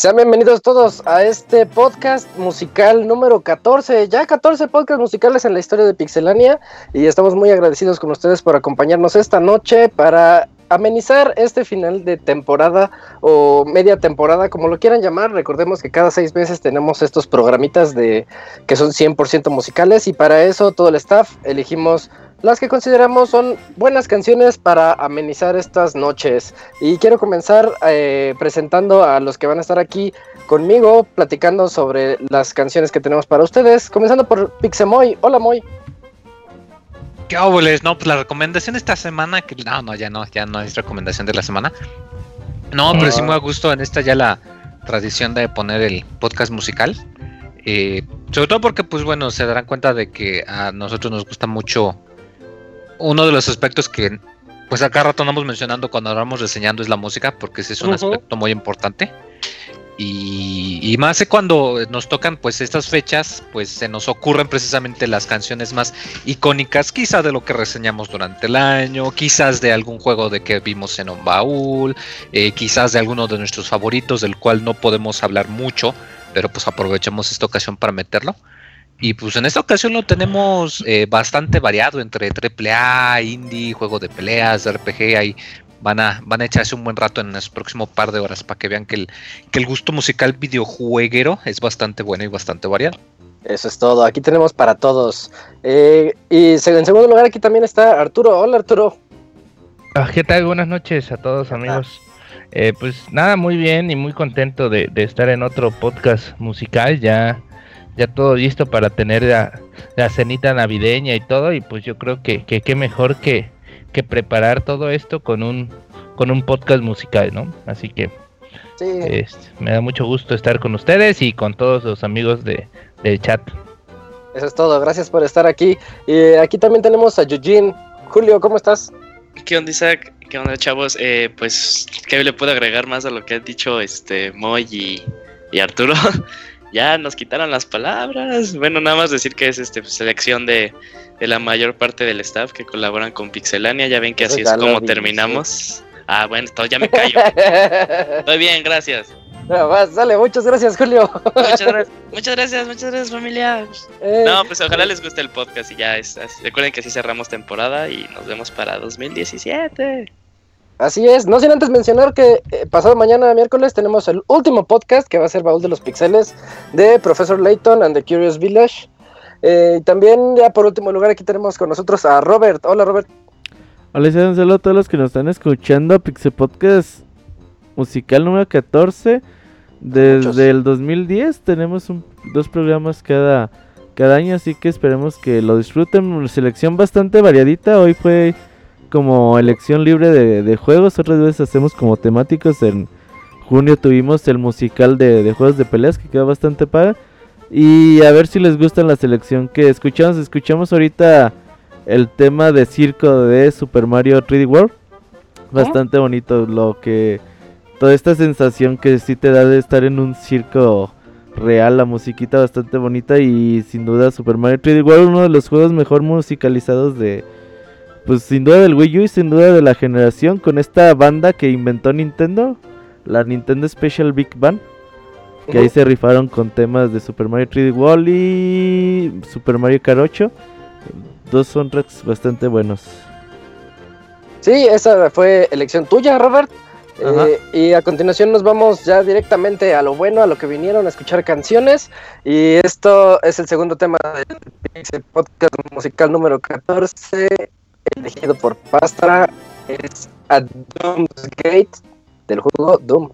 Sean bienvenidos todos a este podcast musical número 14. Ya 14 podcasts musicales en la historia de Pixelania y estamos muy agradecidos con ustedes por acompañarnos esta noche para amenizar este final de temporada o media temporada, como lo quieran llamar. Recordemos que cada seis meses tenemos estos programitas de que son 100% musicales y para eso todo el staff elegimos las que consideramos son buenas canciones para amenizar estas noches. Y quiero comenzar eh, presentando a los que van a estar aquí conmigo, platicando sobre las canciones que tenemos para ustedes, comenzando por Pixemoy. Hola Moy. ¿Qué óboles? No, pues la recomendación esta semana, que no, no, ya no, ya no es recomendación de la semana. No, pero sí ah. muy a gusto en esta ya la tradición de poner el podcast musical. Eh, sobre todo porque, pues bueno, se darán cuenta de que a nosotros nos gusta mucho uno de los aspectos que pues acá rato andamos mencionando cuando hablamos reseñando es la música, porque ese es un aspecto muy importante. Y, más cuando nos tocan pues estas fechas, pues se nos ocurren precisamente las canciones más icónicas, quizás de lo que reseñamos durante el año, quizás de algún juego de que vimos en un baúl, eh, quizás de alguno de nuestros favoritos del cual no podemos hablar mucho, pero pues aprovechamos esta ocasión para meterlo. Y pues en esta ocasión lo tenemos eh, bastante variado entre AAA, indie, juego de peleas, RPG, ahí van a, van a echarse un buen rato en el próximo par de horas para que vean que el, que el gusto musical videojueguero es bastante bueno y bastante variado. Eso es todo, aquí tenemos para todos. Eh, y en segundo lugar aquí también está Arturo. Hola Arturo. Ah, ¿Qué tal? Buenas noches a todos amigos. Eh, pues nada, muy bien y muy contento de, de estar en otro podcast musical ya ya todo listo para tener la, cenita navideña y todo y pues yo creo que qué mejor que, que preparar todo esto con un con un podcast musical, ¿no? Así que este, me da mucho gusto estar con ustedes y con todos los amigos de, del chat. Eso es todo, gracias por estar aquí. Y aquí también tenemos a Eugene. Julio, ¿cómo estás? ¿Qué onda, Isaac? ¿Qué onda, chavos? Eh, pues, ¿qué le puedo agregar más a lo que han dicho este Moy y, y Arturo? ya nos quitaron las palabras. Bueno, nada más decir que es este pues, selección de, la mayor parte del staff que colaboran con Pixelania. Ya ven que así es como terminamos. Ah, bueno, ya me callo. Estoy bien, gracias. No, dale, muchas gracias, Julio. Muchas gracias, muchas gracias, muchas gracias familia. Eh. no, pues ojalá les guste el podcast y ya Recuerden que así cerramos temporada y nos vemos para 2017. Así es, no sin antes mencionar que eh, pasado mañana miércoles tenemos el último podcast que va a ser Baúl de los Pixeles de Professor Layton and the Curious Village. Eh, también ya por último lugar aquí tenemos con nosotros a Robert. Hola Robert. Hola, un saludo a todos los que nos están escuchando. Pixel Podcast musical número 14. Desde el 2010 tenemos dos programas cada, cada año, así que esperemos que lo disfruten. Selección bastante variadita. Hoy fue como elección libre de, juegos, otras veces hacemos como temáticos. En junio tuvimos el musical de, juegos de peleas que quedó bastante para. Y a ver si les gusta la selección que escuchamos. Escuchamos ahorita el tema de circo de Super Mario 3D World. Bastante bonito lo que... Toda esta sensación que sí te da de estar en un circo real, la musiquita bastante bonita y sin duda Super Mario 3D World, uno de los juegos mejor musicalizados de, pues sin duda del Wii U y sin duda de la generación con esta banda que inventó Nintendo, la Nintendo Special Big Band. Que ahí se rifaron con temas de Super Mario 3D World y Super Mario 8. Dos soundtracks bastante buenos. Sí, esa fue elección tuya, Robert. Eh, y a continuación nos vamos ya directamente a lo bueno, a lo que vinieron a escuchar canciones. Y esto es el segundo tema del podcast musical número 14 elegido por Pastra es a Doom's Gate del juego Doom.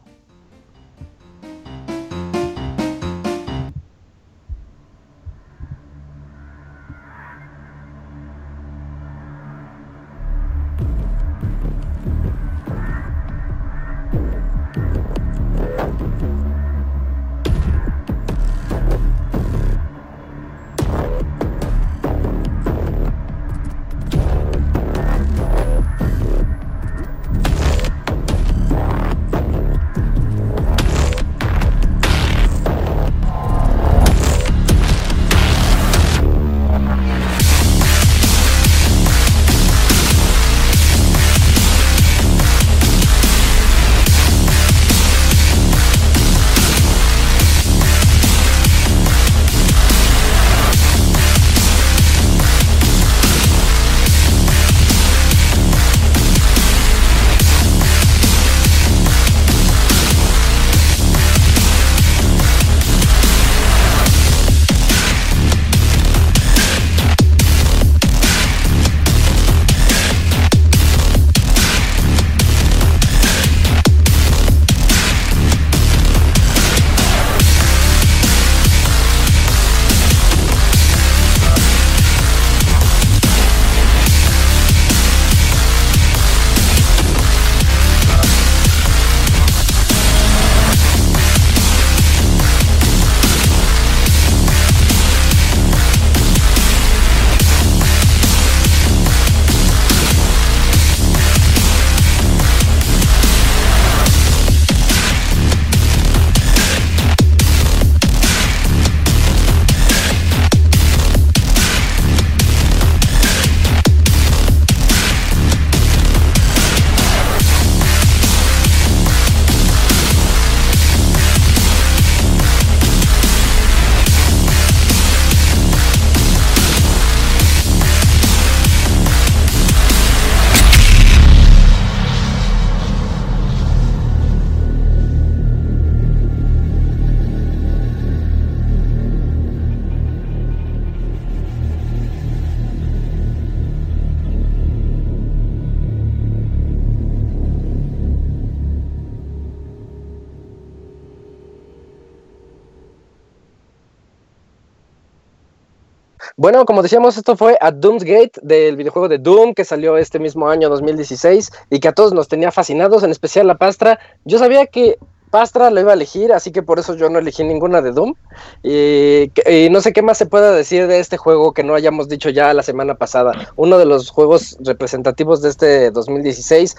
Como decíamos, esto fue a Doom's Gate del videojuego de Doom que salió este mismo año 2016 y que a todos nos tenía fascinados, en especial la Pastra. Yo sabía que Pastra lo iba a elegir, así que por eso yo no elegí ninguna de Doom. Y, y, no sé qué más se pueda decir de este juego que no hayamos dicho ya la semana pasada. Uno de los juegos representativos de este 2016,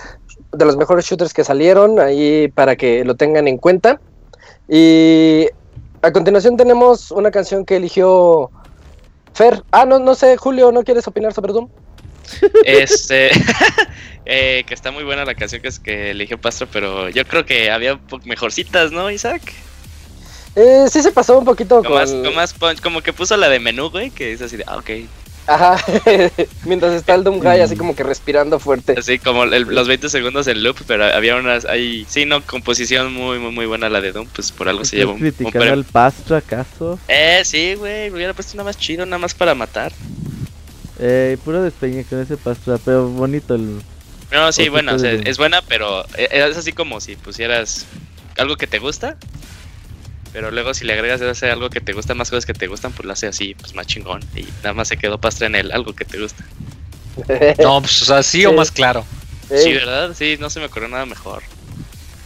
de los mejores shooters que salieron, ahí para que lo tengan en cuenta. Y a continuación tenemos una canción que eligió Fer. Ah, no, no sé, Julio, ¿no quieres opinar sobre Doom? Este, eh, que está muy buena la canción que, es que eligió Pastra, pero yo creo que había mejorcitas, ¿no, Isaac? Eh, sí se pasó un poquito como con... Más, como, más punch, como que puso la de menú, güey, que es así de, ah, ok. Ajá, mientras está el Doom Guy así como que respirando fuerte. Así como el, los 20 segundos en loop, pero había unas, ahí, sí, no, composición muy, muy, muy buena la de Doom, pues por algo se llevó un, criticando al Pastra acaso? Eh, sí, güey, hubiera puesto nada más chido, nada más para matar. Eh, puro despeñe con ese Pastra, pero bonito el... No, sí, bueno, o sea, es buena, pero es así como si pusieras algo que te gusta, pero luego si le agregas de hacer algo que te gusta, más cosas que te gustan, pues lo hace así, pues más chingón. Y nada más se quedó pastra en el algo que te gusta. No, pues o sea, sí, o más claro. Sí, ¿verdad? Sí, no se me ocurrió nada mejor.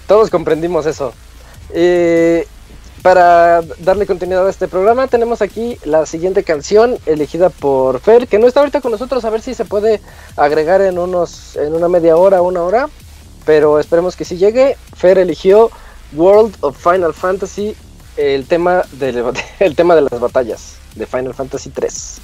Todos comprendimos eso. Eh, para darle continuidad a este programa, tenemos aquí la siguiente canción elegida por Fer, que no está ahorita con nosotros, a ver si se puede agregar en unos, en una media hora, una hora. Pero esperemos que sí llegue. Fer eligió World of Final Fantasy el tema, de, el tema de las batallas de Final Fantasy 3.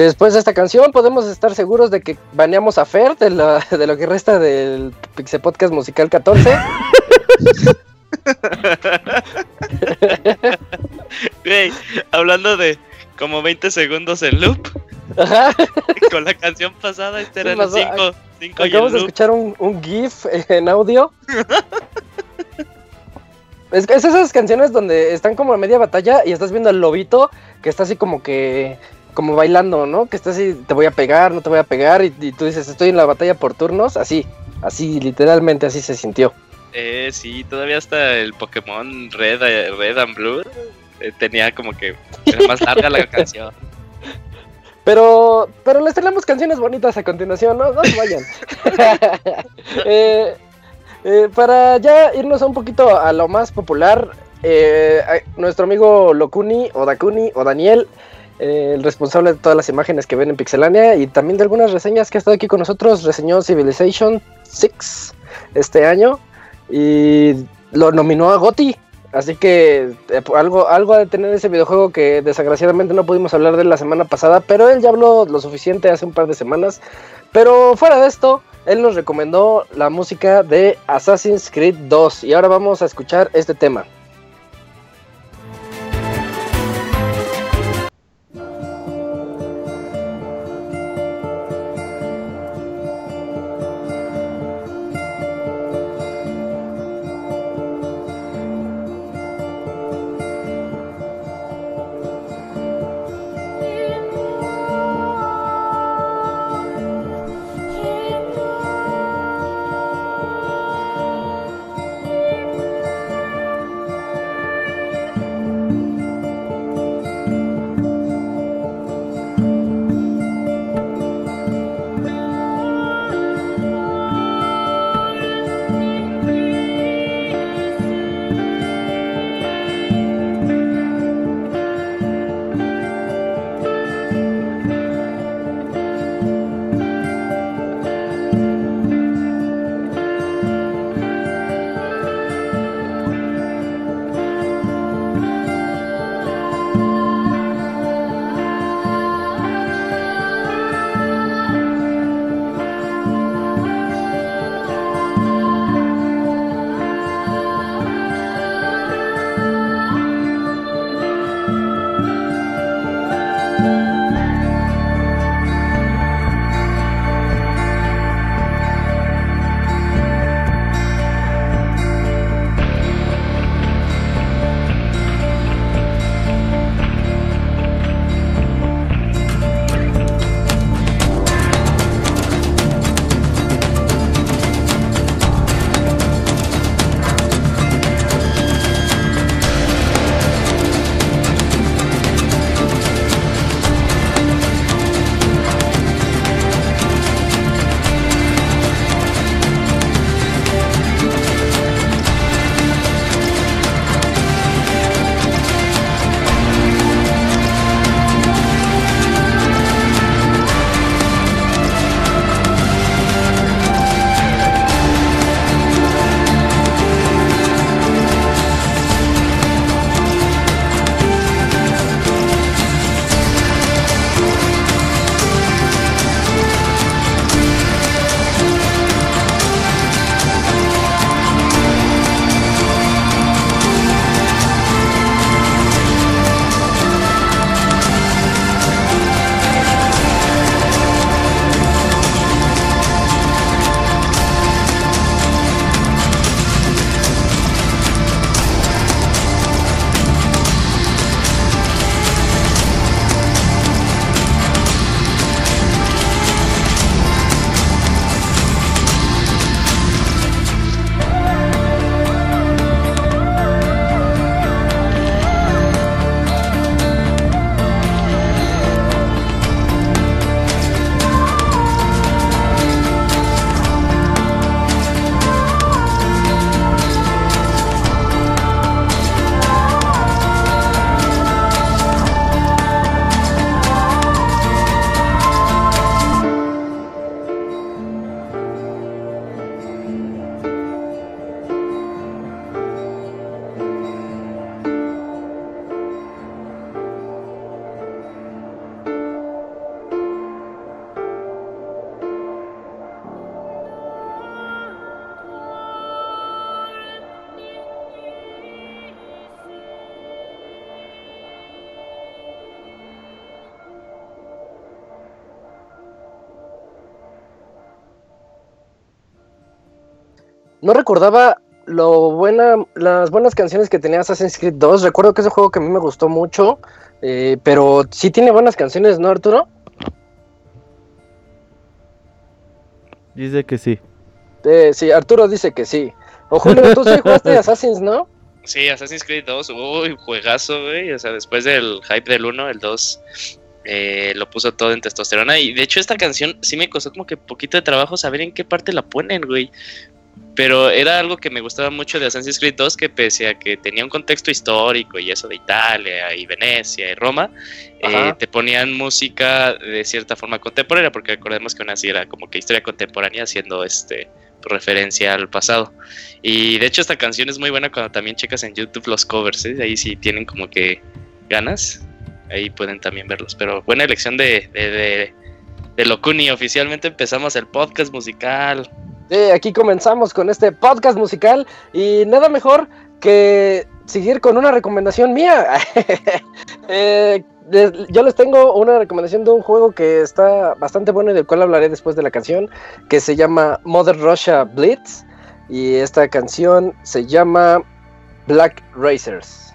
Después de esta canción podemos estar seguros de que baneamos a Fer de, de lo que resta del Pixel Podcast Musical 14. hablando de como 20 segundos en loop. Con la canción pasada, este era el 5. Acabamos de escuchar un, un GIF en audio. es, es esas canciones donde están como a media batalla y estás viendo al lobito que está así como que como bailando, ¿no? Que está así, te voy a pegar, no te voy a pegar, y, y, tú dices, estoy en la batalla por turnos, así, así, literalmente así se sintió. Eh, sí, todavía hasta el Pokémon Red, eh, Red and Blue eh, tenía como que era más larga la canción. Pero, pero les tenemos canciones bonitas a continuación, no, no se vayan. eh, eh, para ya irnos un poquito a lo más popular, eh, nuestro amigo Lokuni o Dakuni o Daniel, eh, el responsable de todas las imágenes que ven en Pixelania y también de algunas reseñas que ha estado aquí con nosotros, reseñó Civilization 6 este año y lo nominó a Gotti. Así que eh, algo, algo ha de tener ese videojuego que desgraciadamente no pudimos hablar de la semana pasada, pero él ya habló lo suficiente hace un par de semanas. Pero fuera de esto, él nos recomendó la música de Assassin's Creed 2 y ahora vamos a escuchar este tema. No recordaba lo buena, las buenas canciones que tenía Assassin's Creed 2. Recuerdo que es un juego que a mí me gustó mucho, eh, pero sí tiene buenas canciones, ¿no, Arturo? Dice que sí. Eh, sí, Arturo dice que sí. O Julio, tú sí jugaste Assassin's, ¿no? Sí, Assassin's Creed 2, uy, juegazo, güey. O sea, después del hype del 1, el 2 eh, lo puso todo en testosterona. Y de hecho, esta canción sí me costó como que poquito de trabajo saber en qué parte la ponen, güey. Pero era algo que me gustaba mucho de Assassin's Creed 2, que pese a que tenía un contexto histórico y eso de Italia y Venecia y Roma, eh, te ponían música de cierta forma contemporánea, porque recordemos que aún así era como que historia contemporánea haciendo este referencia al pasado. Y de hecho esta canción es muy buena cuando también checas en YouTube los covers, ¿eh? ahí sí tienen como que ganas, ahí pueden también verlos. Pero buena elección de, de, de, de Locuni, oficialmente empezamos el podcast musical. Aquí comenzamos con este podcast musical y nada mejor que seguir con una recomendación mía. eh, yo les tengo una recomendación de un juego que está bastante bueno y del cual hablaré después de la canción, que se llama Mother Russia Blitz. Y esta canción se llama Black Racers.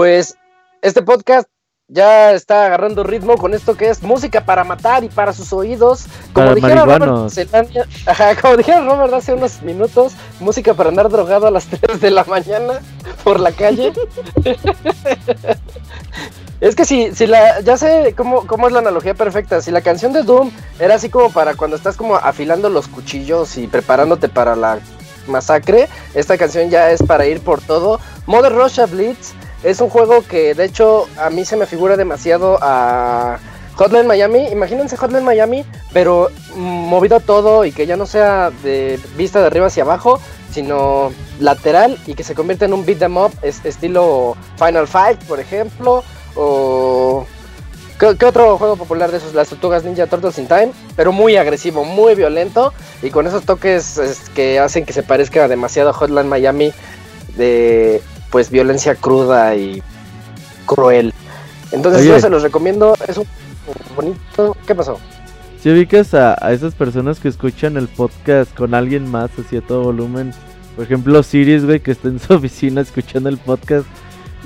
Pues este podcast ya está agarrando ritmo con esto que es música para matar y para sus oídos. Como Para dijeron Robert, marihuanos. Zelania- ajá, como dijeron Robert hace unos minutos, música para andar drogado a las 3 de la mañana por la calle. es que si, si la, ya sé cómo, cómo es la analogía perfecta. Si la canción de Doom era así como para cuando estás como afilando los cuchillos y preparándote para la masacre, esta canción ya es para ir por todo. Mother Russia Blitz es un juego que de hecho a mí se me figura demasiado a Hotline Miami. Imagínense Hotline Miami, pero movido todo y que ya no sea de vista de arriba hacia abajo, sino lateral y que se convierta en un beat 'em up es- estilo Final Fight, por ejemplo, o ¿Qué, qué otro juego popular de esos? Las Tortugas Ninja Turtles in Time, pero muy agresivo, muy violento y con esos toques es, que hacen que se parezca demasiado a Hotline Miami de pues violencia cruda y cruel. Entonces Oye. yo se los recomiendo, es un bonito. ¿Qué pasó? Si ubicas a, a esas personas que escuchan el podcast con alguien más, así a todo volumen, por ejemplo, Sirius, güey, que está en su oficina escuchando el podcast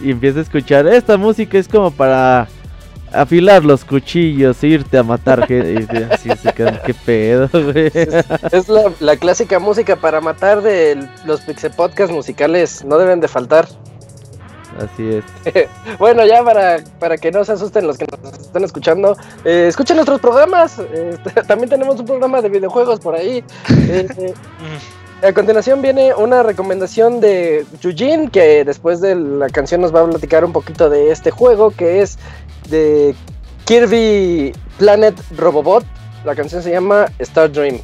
y empieza a escuchar, esta música es como para afilar los cuchillos, irte a matar gente. Así se quedan, qué pedo, güey. Es la, la clásica música para matar de los Pixel Podcast musicales, no deben de faltar. Así es. Bueno, ya para, para que no se asusten los que nos están escuchando, eh, escuchen nuestros programas. eh, también tenemos un programa de videojuegos por ahí. Eh, a continuación viene una recomendación de Yujin, que después de la canción nos va a platicar un poquito de este juego, que es de Kirby Planet Robobot. La canción se llama Star Dream.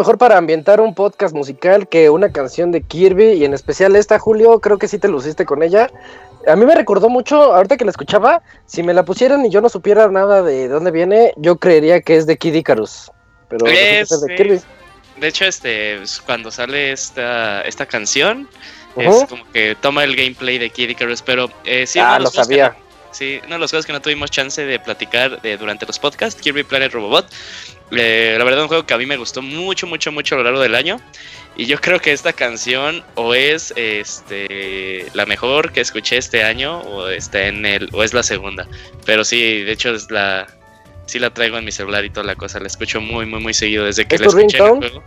Mejor para ambientar un podcast musical que una canción de Kirby y en especial esta, Julio, creo que sí te luciste con ella. A mí me recordó mucho, ahorita que la escuchaba, si me la pusieran y yo no supiera nada de dónde viene, yo creería que es de Kid Icarus. Pero Es, resulta de. Kirby. De hecho, este, pues, cuando sale esta, esta canción, es como que toma el gameplay de Kid Icarus, pero eh, sí, ah, lo sabía. no- sí, uno de los juegos que no tuvimos chance de platicar de, durante los podcasts, Kirby Planet Robobot. Eh, la verdad, un juego que a mí me gustó mucho, mucho, mucho a lo largo del año. Y yo creo que esta canción o es este la mejor que escuché este año o está en el o es la segunda. Pero sí, de hecho es la sí la traigo en mi celular y toda la cosa, la escucho muy muy muy seguido desde que ¿Es la tu escuché en el juego.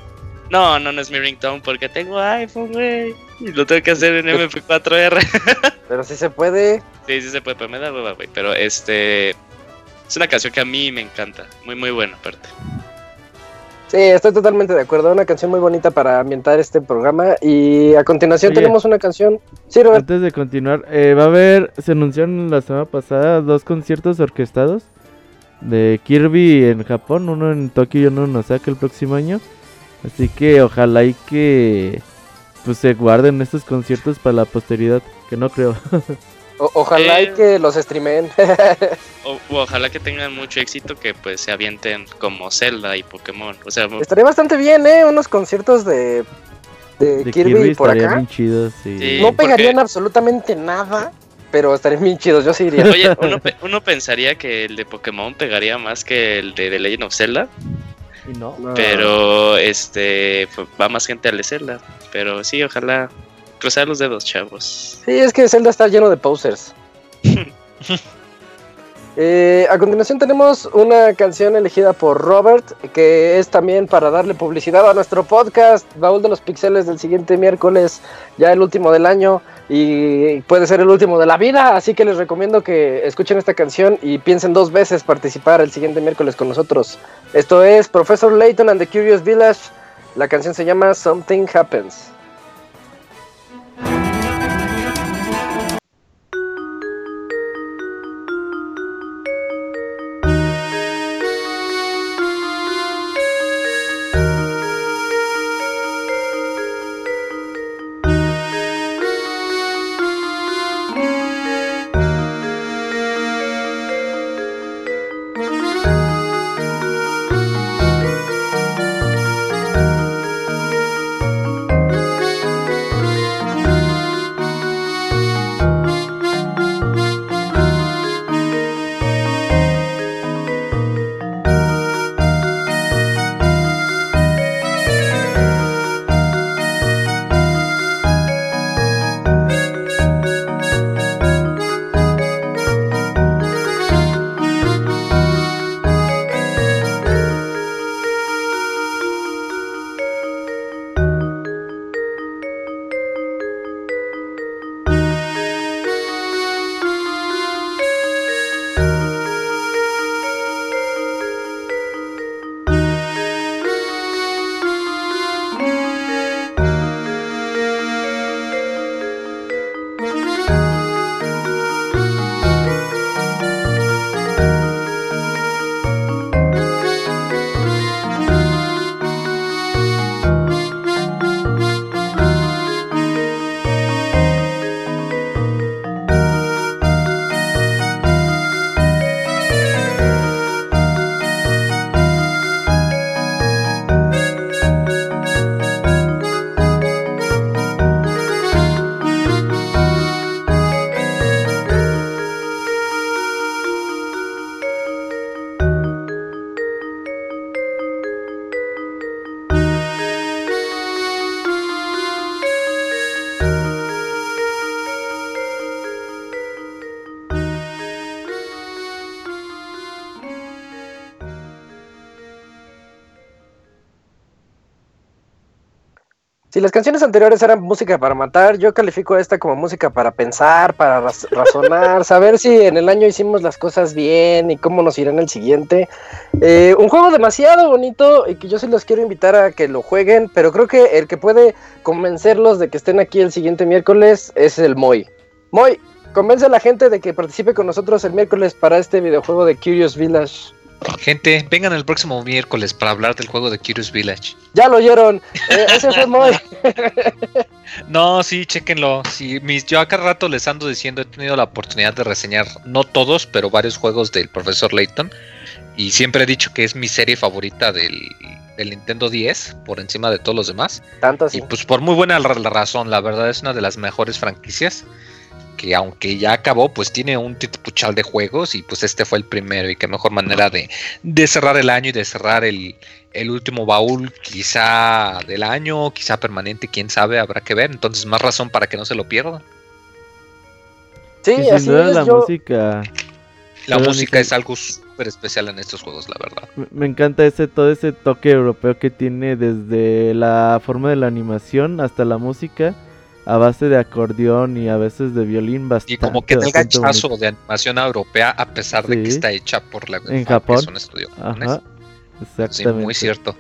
No, no, no es mi ringtone porque tengo iPhone, güey. Y lo tengo que hacer en MP4R. Pero sí se puede. sí, sí se puede, pero me da hueva, güey. Pero este es una canción que a mí me encanta, muy muy buena aparte. Sí, estoy totalmente de acuerdo. Una canción muy bonita para ambientar este programa. Y a continuación Oye. tenemos una canción. Sí, Robert. Antes de continuar, eh, va a haber, se anunciaron la semana pasada dos conciertos orquestados de Kirby en Japón, uno en Tokio y uno en Osaka el próximo año. Así que ojalá y que pues se guarden estos conciertos para la posteridad, que no creo. O- ojalá y Eh. que los streamen. O, ojalá que tengan mucho éxito que pues se avienten como Zelda y Pokémon. O sea, Estaría bastante bien, ¿eh? Unos conciertos de, de, De Kirby, Kirby por estarían acá. bien chidos, sí. Sí. No pegarían porque- absolutamente nada, pero estarían bien chidos. Yo sí iría. Oye, uno, pe- uno pensaría que el de Pokémon pegaría más que el de The Legend of Zelda, Y no. Pero este va más gente al de Zelda. Pero sí, ojalá cruzar los dedos, chavos. Sí, es que Zelda está lleno de posers. Eh, a continuación tenemos una canción elegida por Robert, que es también para darle publicidad a nuestro podcast, Baúl de los Pixeles del siguiente miércoles, ya el último del año y puede ser el último de la vida, así que les recomiendo que escuchen esta canción y piensen dos veces participar el siguiente miércoles con nosotros. Esto es Professor Layton and the Curious Village, la canción se llama Something Happens. Las canciones anteriores eran música para matar, yo califico esta como música para pensar, para raz- razonar, saber si en el año hicimos las cosas bien y cómo nos irá en el siguiente. Eh, un juego demasiado bonito y que yo sí los quiero invitar a que lo jueguen, pero creo que el que puede convencerlos de que estén aquí el siguiente miércoles es el Moy. Moy, convence a la gente de que participe con nosotros el miércoles para este videojuego de Curious Village. Gente, vengan el próximo miércoles para hablar del juego de Curious Village. Ya lo oyeron. Eh, ese fue muy. no, sí, chequenlo. Sí, mis, yo acá rato les ando diciendo, he tenido la oportunidad de reseñar, no todos, pero varios juegos del profesor Layton. Y siempre he dicho que es mi serie favorita del, Nintendo 10 por encima de todos los demás. Tanto así. Y pues por muy buena razón, la verdad es una de las mejores franquicias que aunque ya acabó, pues tiene un titupuchal de juegos y pues este fue el primero y qué mejor manera de, cerrar el año y de cerrar el, último baúl quizá del año, quizá permanente, quién sabe, habrá que ver. Entonces más razón para que no se lo pierdan. Sí, así es, la música. La música es algo súper especial en estos juegos, la verdad. Me encanta ese todo ese toque europeo que tiene desde la forma de la animación hasta la música a base de acordeón y a veces de violín bastante. Y como que el ganchazo de animación europea a pesar de que está hecha por la en Japón. Es un estudio Ajá, exactamente. Sí, muy cierto.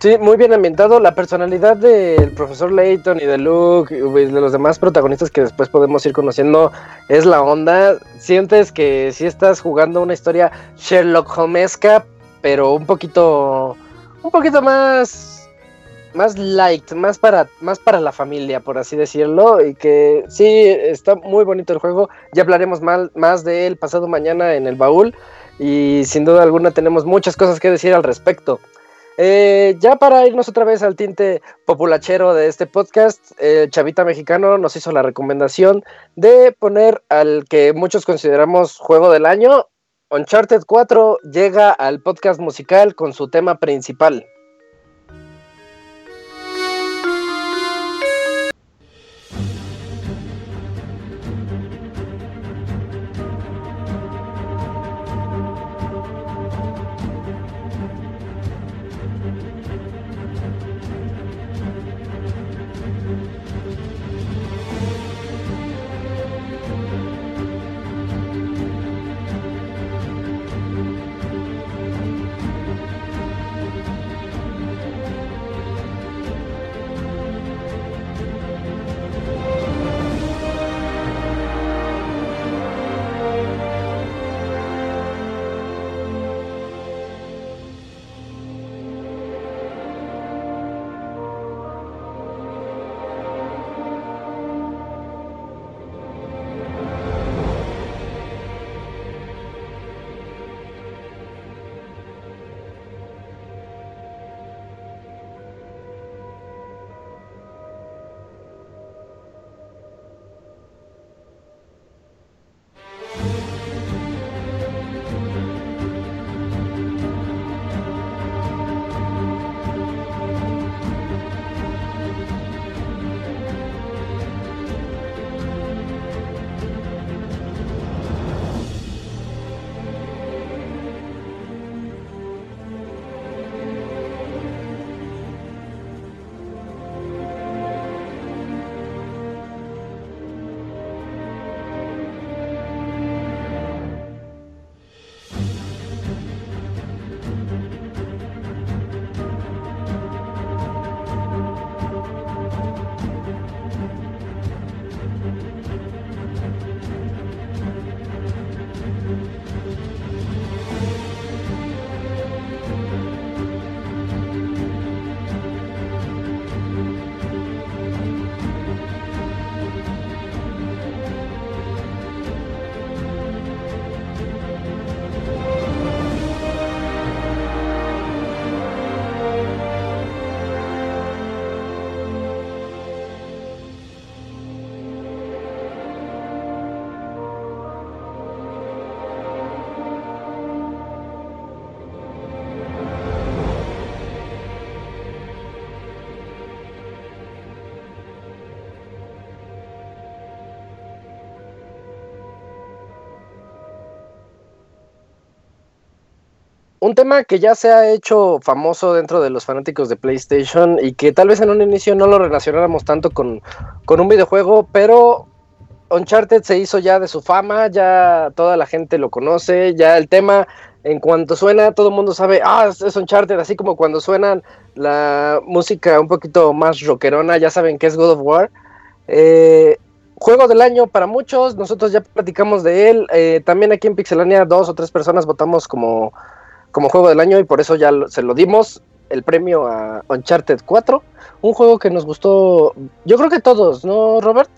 sí, muy bien ambientado. La personalidad del profesor Layton y de Luke y de los demás protagonistas que después podemos ir conociendo es la onda. Sientes que si estás jugando una historia Sherlock Holmesca, pero un poquito, un poquito más más light, más para, más para la familia, por así decirlo, y que sí, está muy bonito el juego, ya hablaremos mal, más de él pasado mañana en el baúl, y sin duda alguna tenemos muchas cosas que decir al respecto. Eh, ya para irnos otra vez al tinte populachero de este podcast, Chavita Mexicano nos hizo la recomendación de poner al que muchos consideramos juego del año. Uncharted 4 llega al podcast musical con su tema principal. Un tema que ya se ha hecho famoso dentro de los fanáticos de PlayStation y que tal vez en un inicio no lo relacionáramos tanto con, un videojuego, pero Uncharted se hizo ya de su fama, ya toda la gente lo conoce, ya el tema en cuanto suena todo el mundo sabe, ah, es Uncharted, así como cuando suenan la música un poquito más rockerona, ya saben que es God of War. Eh, juego del año para muchos, nosotros ya platicamos de él. Eh, también aquí en Pixelania dos o tres personas votamos como, como juego del año y por eso ya se lo dimos el premio a Uncharted 4. Un juego que nos gustó, yo creo que todos, ¿no, Robert?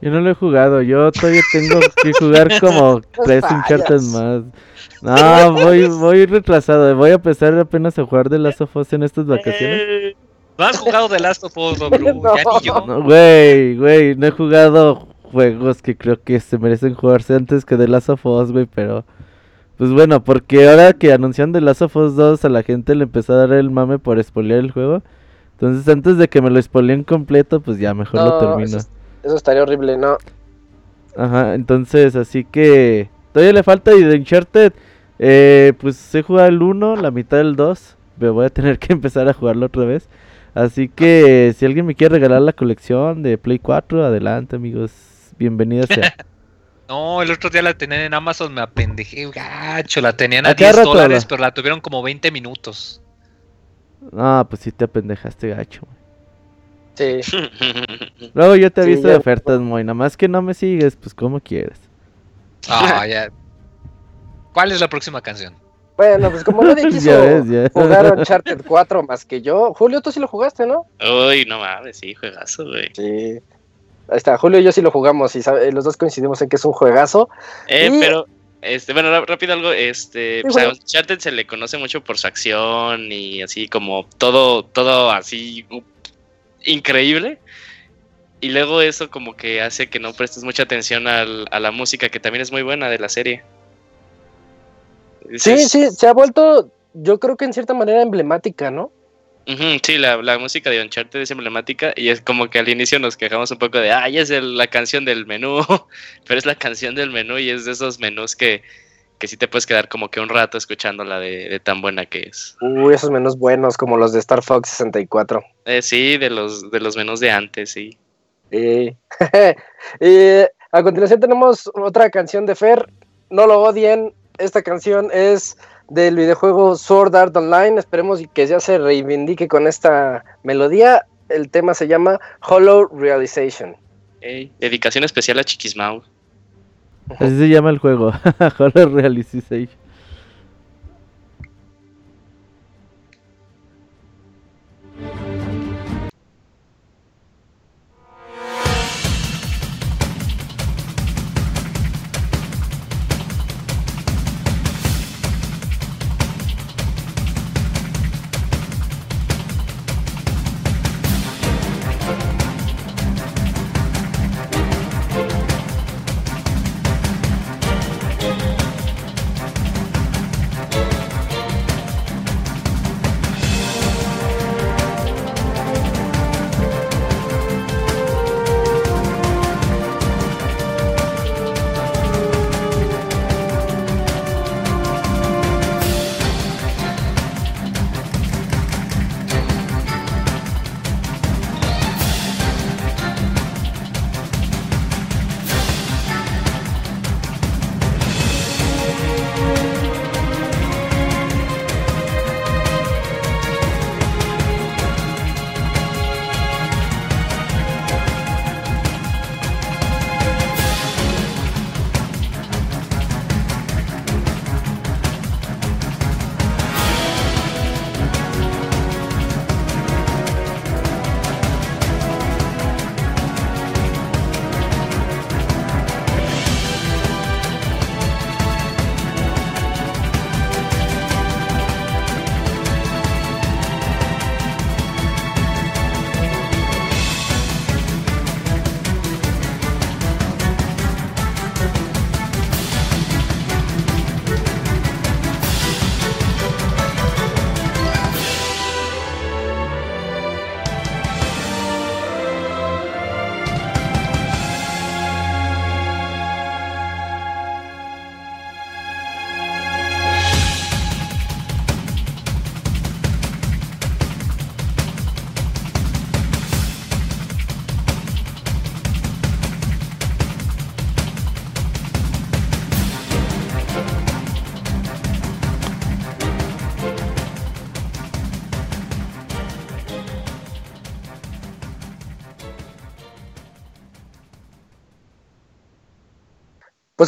Yo no lo he jugado, yo todavía tengo que jugar como tres Uncharted más. No, voy, voy retrasado, voy a empezar apenas a jugar de Last of Us en estas vacaciones. Eh, no has jugado The Last of Us, Robert, No. ya ni yo. No, Güey, güey, no he jugado juegos que creo que se merecen jugarse antes que The Last of Us, güey, pero... Pues bueno, porque ahora que anuncian The Last of Us 2 a la gente le empezó a dar el mame por spoilear el juego. Entonces antes de que me lo spoileen completo, pues ya mejor lo No, termino. Eso, eso estaría horrible, ¿no? Ajá, entonces así que todavía le falta y de Uncharted, eh, pues he jugado el 1, la mitad del 2, pero voy a tener que empezar a jugarlo otra vez. Así que si alguien me quiere regalar la colección de Play 4, adelante amigos, bienvenida sea. No, el otro día la tenían en Amazon, me apendejé, gacho, la tenían a ¿A cada 10 rato dólares, la- pero la tuvieron como 20 minutos. No, pues sí te apendejaste gacho. güey. Sí. Luego yo te Sí, aviso ya- de ofertas, muy, nada más que no me sigues, pues como quieres. Ah, ya. ¿Cuál es la próxima canción? Bueno, pues como nadie quiso Ya ves, ya. jugar Uncharted 4 más que yo. Julio, tú sí lo jugaste, ¿no? Uy, no mames, sí, juegazo, güey. Sí. Ahí está, Julio y yo sí lo jugamos y sabe- los dos coincidimos en que es un juegazo. Eh, Y- pero, este, bueno, rápido algo, este, Sí, pues a bueno. Uncharted se le conoce mucho por su acción y así como todo, todo así uh, increíble. Y luego eso como que hace que no prestes mucha atención al- a la música, que también es muy buena de la serie. Sí, sí, se ha vuelto, yo creo que en cierta manera emblemática, ¿no? Sí, la, la música de Uncharted es emblemática y es como que al inicio nos quejamos un poco de, ay, es el- la canción del menú, pero es la canción del menú y es de esos menús que, que sí te puedes quedar como que un rato escuchándola de, de tan buena que es. Uy, esos menús buenos como los de Star Fox 64. Eh, sí, de los, de los menús de antes, sí. Sí. y a continuación tenemos otra canción de Fer. No lo odien. Esta canción es del videojuego Sword Art Online. Esperemos que ya se reivindique con esta melodía. El tema se llama Hollow Realization. Dedicación especial a Chiquismau. Así se llama el juego, Horror Realization.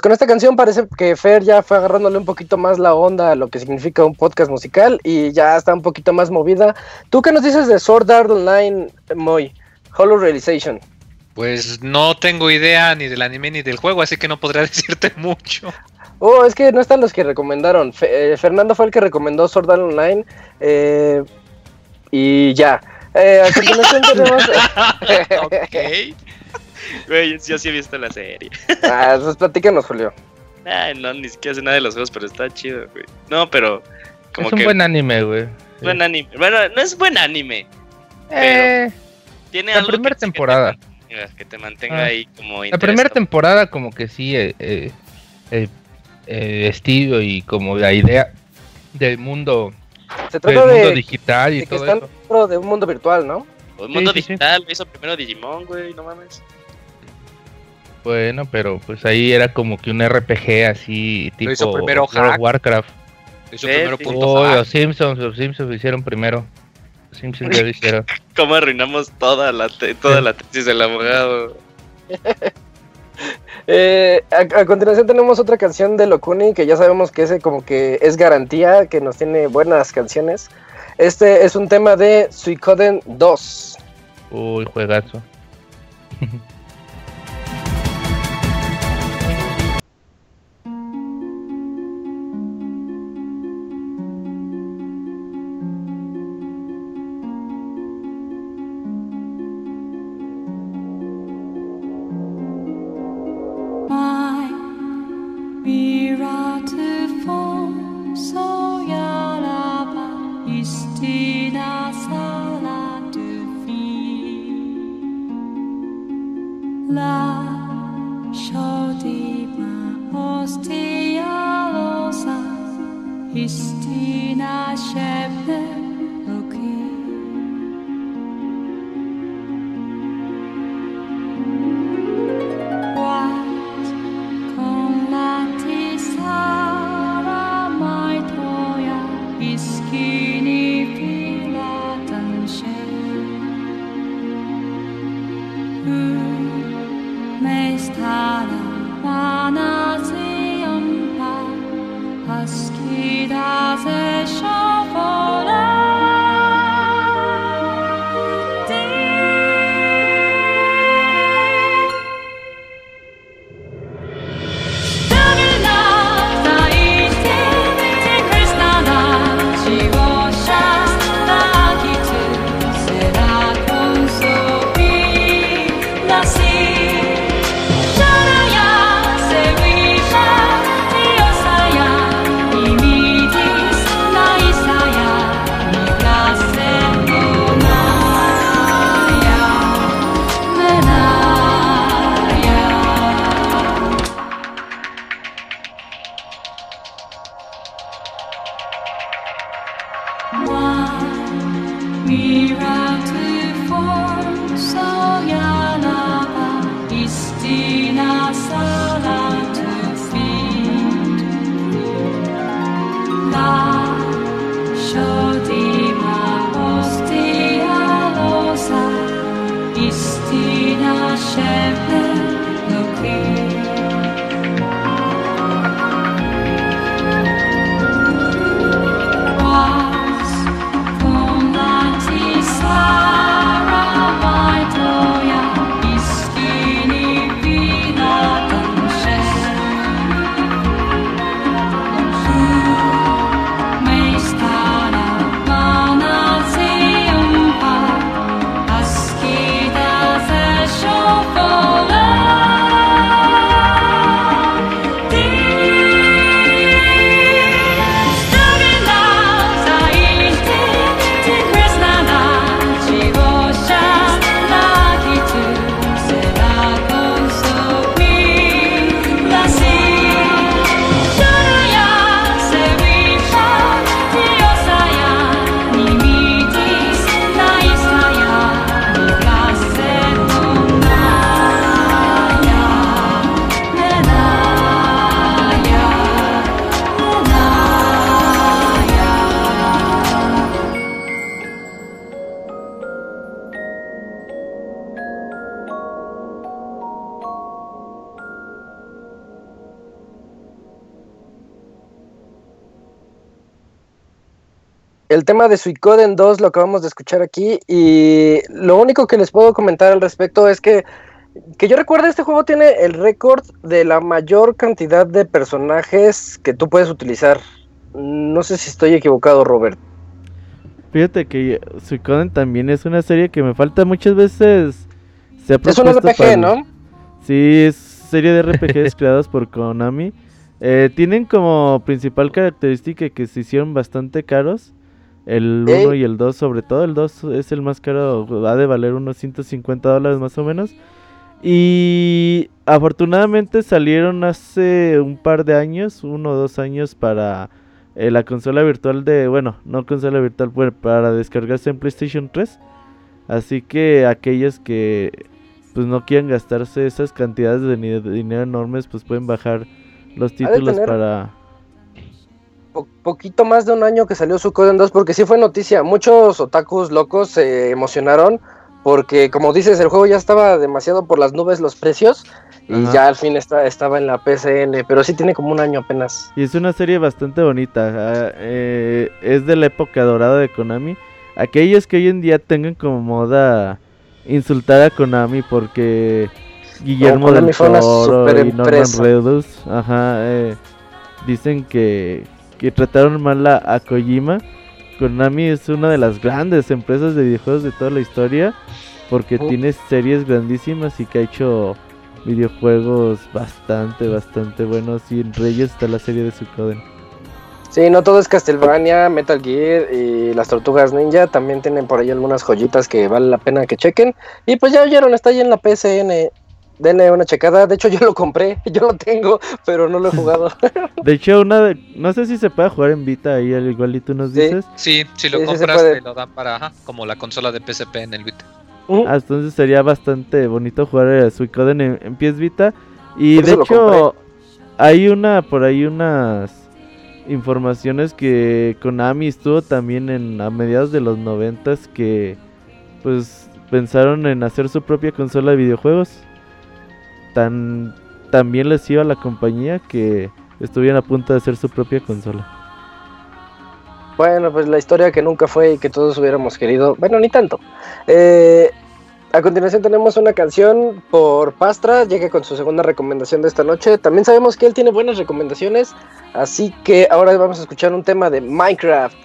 Pues con esta canción parece que Fer ya fue agarrándole un poquito más la onda a lo que significa un podcast musical y ya está un poquito más movida. ¿Tú qué nos dices de Sword Art Online, Moy? Hollow Realization. Pues no tengo idea ni del anime ni del juego, así que no podría decirte mucho. Oh, es que no están los que recomendaron. Fe- eh, Fernando fue el que recomendó Sword Art Online. eh, y ya. Eh, a continuación tenemos. ok. Güey, yo sí he visto la serie. ah, pues platícanos, Julio. Ay, no, ni siquiera sé nada de los juegos, pero está chido, güey. No, pero como es un que buen anime, güey. Sí. buen anime. Bueno, no es buen anime. Eh, Tiene La algo primera que sí que te temporada. mantenga- Que te mantenga Ah. ahí como la primera temporada como que sí, eh, eh, eh, eh, estilo y como la idea del mundo, Se del trata mundo de, digital y de que todo están eso. dentro de un mundo virtual, ¿no? O el mundo Sí, sí, sí. digital, lo hizo primero Digimon, güey, no mames. Bueno, pero pues ahí era como que un RPG así tipo hizo primero World of Hack. Warcraft. Hizo Sí, primero sí. punto Oh, los Simpsons, los Simpsons lo hicieron primero. Los Simpsons ya lo hicieron. ¿Cómo arruinamos toda la, te- toda la tesis del abogado? Eh, a, a continuación tenemos otra canción de Locuni que ya sabemos que ese como que es garantía que nos tiene buenas canciones. Este es un tema de Suicoden 2. Uy, juegazo. el tema de Suicoden 2 lo acabamos de escuchar aquí y lo único que les puedo comentar al respecto es que que yo recuerdo este juego tiene el récord de la mayor cantidad de personajes que tú puedes utilizar. No sé si estoy equivocado, Robert. Fíjate que Suicoden también es una serie que me falta muchas veces. Se ha Es un RPG, para- ¿no? Sí, es serie de RPGs creados por Konami. Eh, tienen como principal característica que se hicieron bastante caros. El Ey. 1 y el 2, sobre todo el 2 es el más caro, ha de valer unos 150 dólares más o menos. Y afortunadamente salieron hace un par de años, uno o dos años para eh, la consola virtual de, bueno, no consola virtual, bueno, para descargarse en PlayStation 3. Así que aquellos que pues no quieren gastarse esas cantidades de, dinero enormes, pues pueden bajar los títulos para... Po- poquito más de un año que salió Suicoden 2 porque sí fue noticia. Muchos otakus locos se emocionaron porque como dices, el juego ya estaba demasiado por las nubes los precios y Ajá. ya al fin está, estaba en la PCN, pero sí tiene como un año apenas. Y es una serie bastante bonita. ah, eh, es de la época dorada de Konami. Aquellos que hoy en día tengan como moda insultar a Konami porque Guillermo Konami del Toro y Norman. Reedus ajá, eh, dicen que, que trataron mal a, a Kojima. Konami es una de las grandes empresas de videojuegos de toda la historia porque Ujú. tiene series grandísimas y que ha hecho videojuegos bastante, bastante buenos y entre ellos está la serie de Suikoden. Sí, no todo es Castlevania, Metal Gear y las Tortugas Ninja. También tienen por ahí algunas joyitas que vale la pena que chequen. Y pues ya oyeron, está ahí en la PSN. Denle una checada. De hecho, yo lo compré, yo lo tengo, pero no lo he jugado. De hecho, una de, no sé si se puede jugar en Vita ahí al igual y tú nos dices. Sí, si lo Sí, sí se compras te lo dan para, ajá, como la consola de PSP en el Vita. Ah, entonces sería bastante bonito jugar a Suicoden en, en PS Vita. Y de lo hecho, hay una, por ahí unas informaciones que Konami estuvo también en a mediados de los noventas que pues pensaron en hacer su propia consola de videojuegos. Tan también les iba a la compañía que estuvieron a punto de hacer su propia consola. Bueno, pues la historia que nunca fue y que todos hubiéramos querido. Bueno, ni tanto. Eh, a continuación tenemos una canción por Pastra, llega con su segunda recomendación de esta noche. También sabemos que él tiene buenas recomendaciones, así que ahora vamos a escuchar un tema de Minecraft.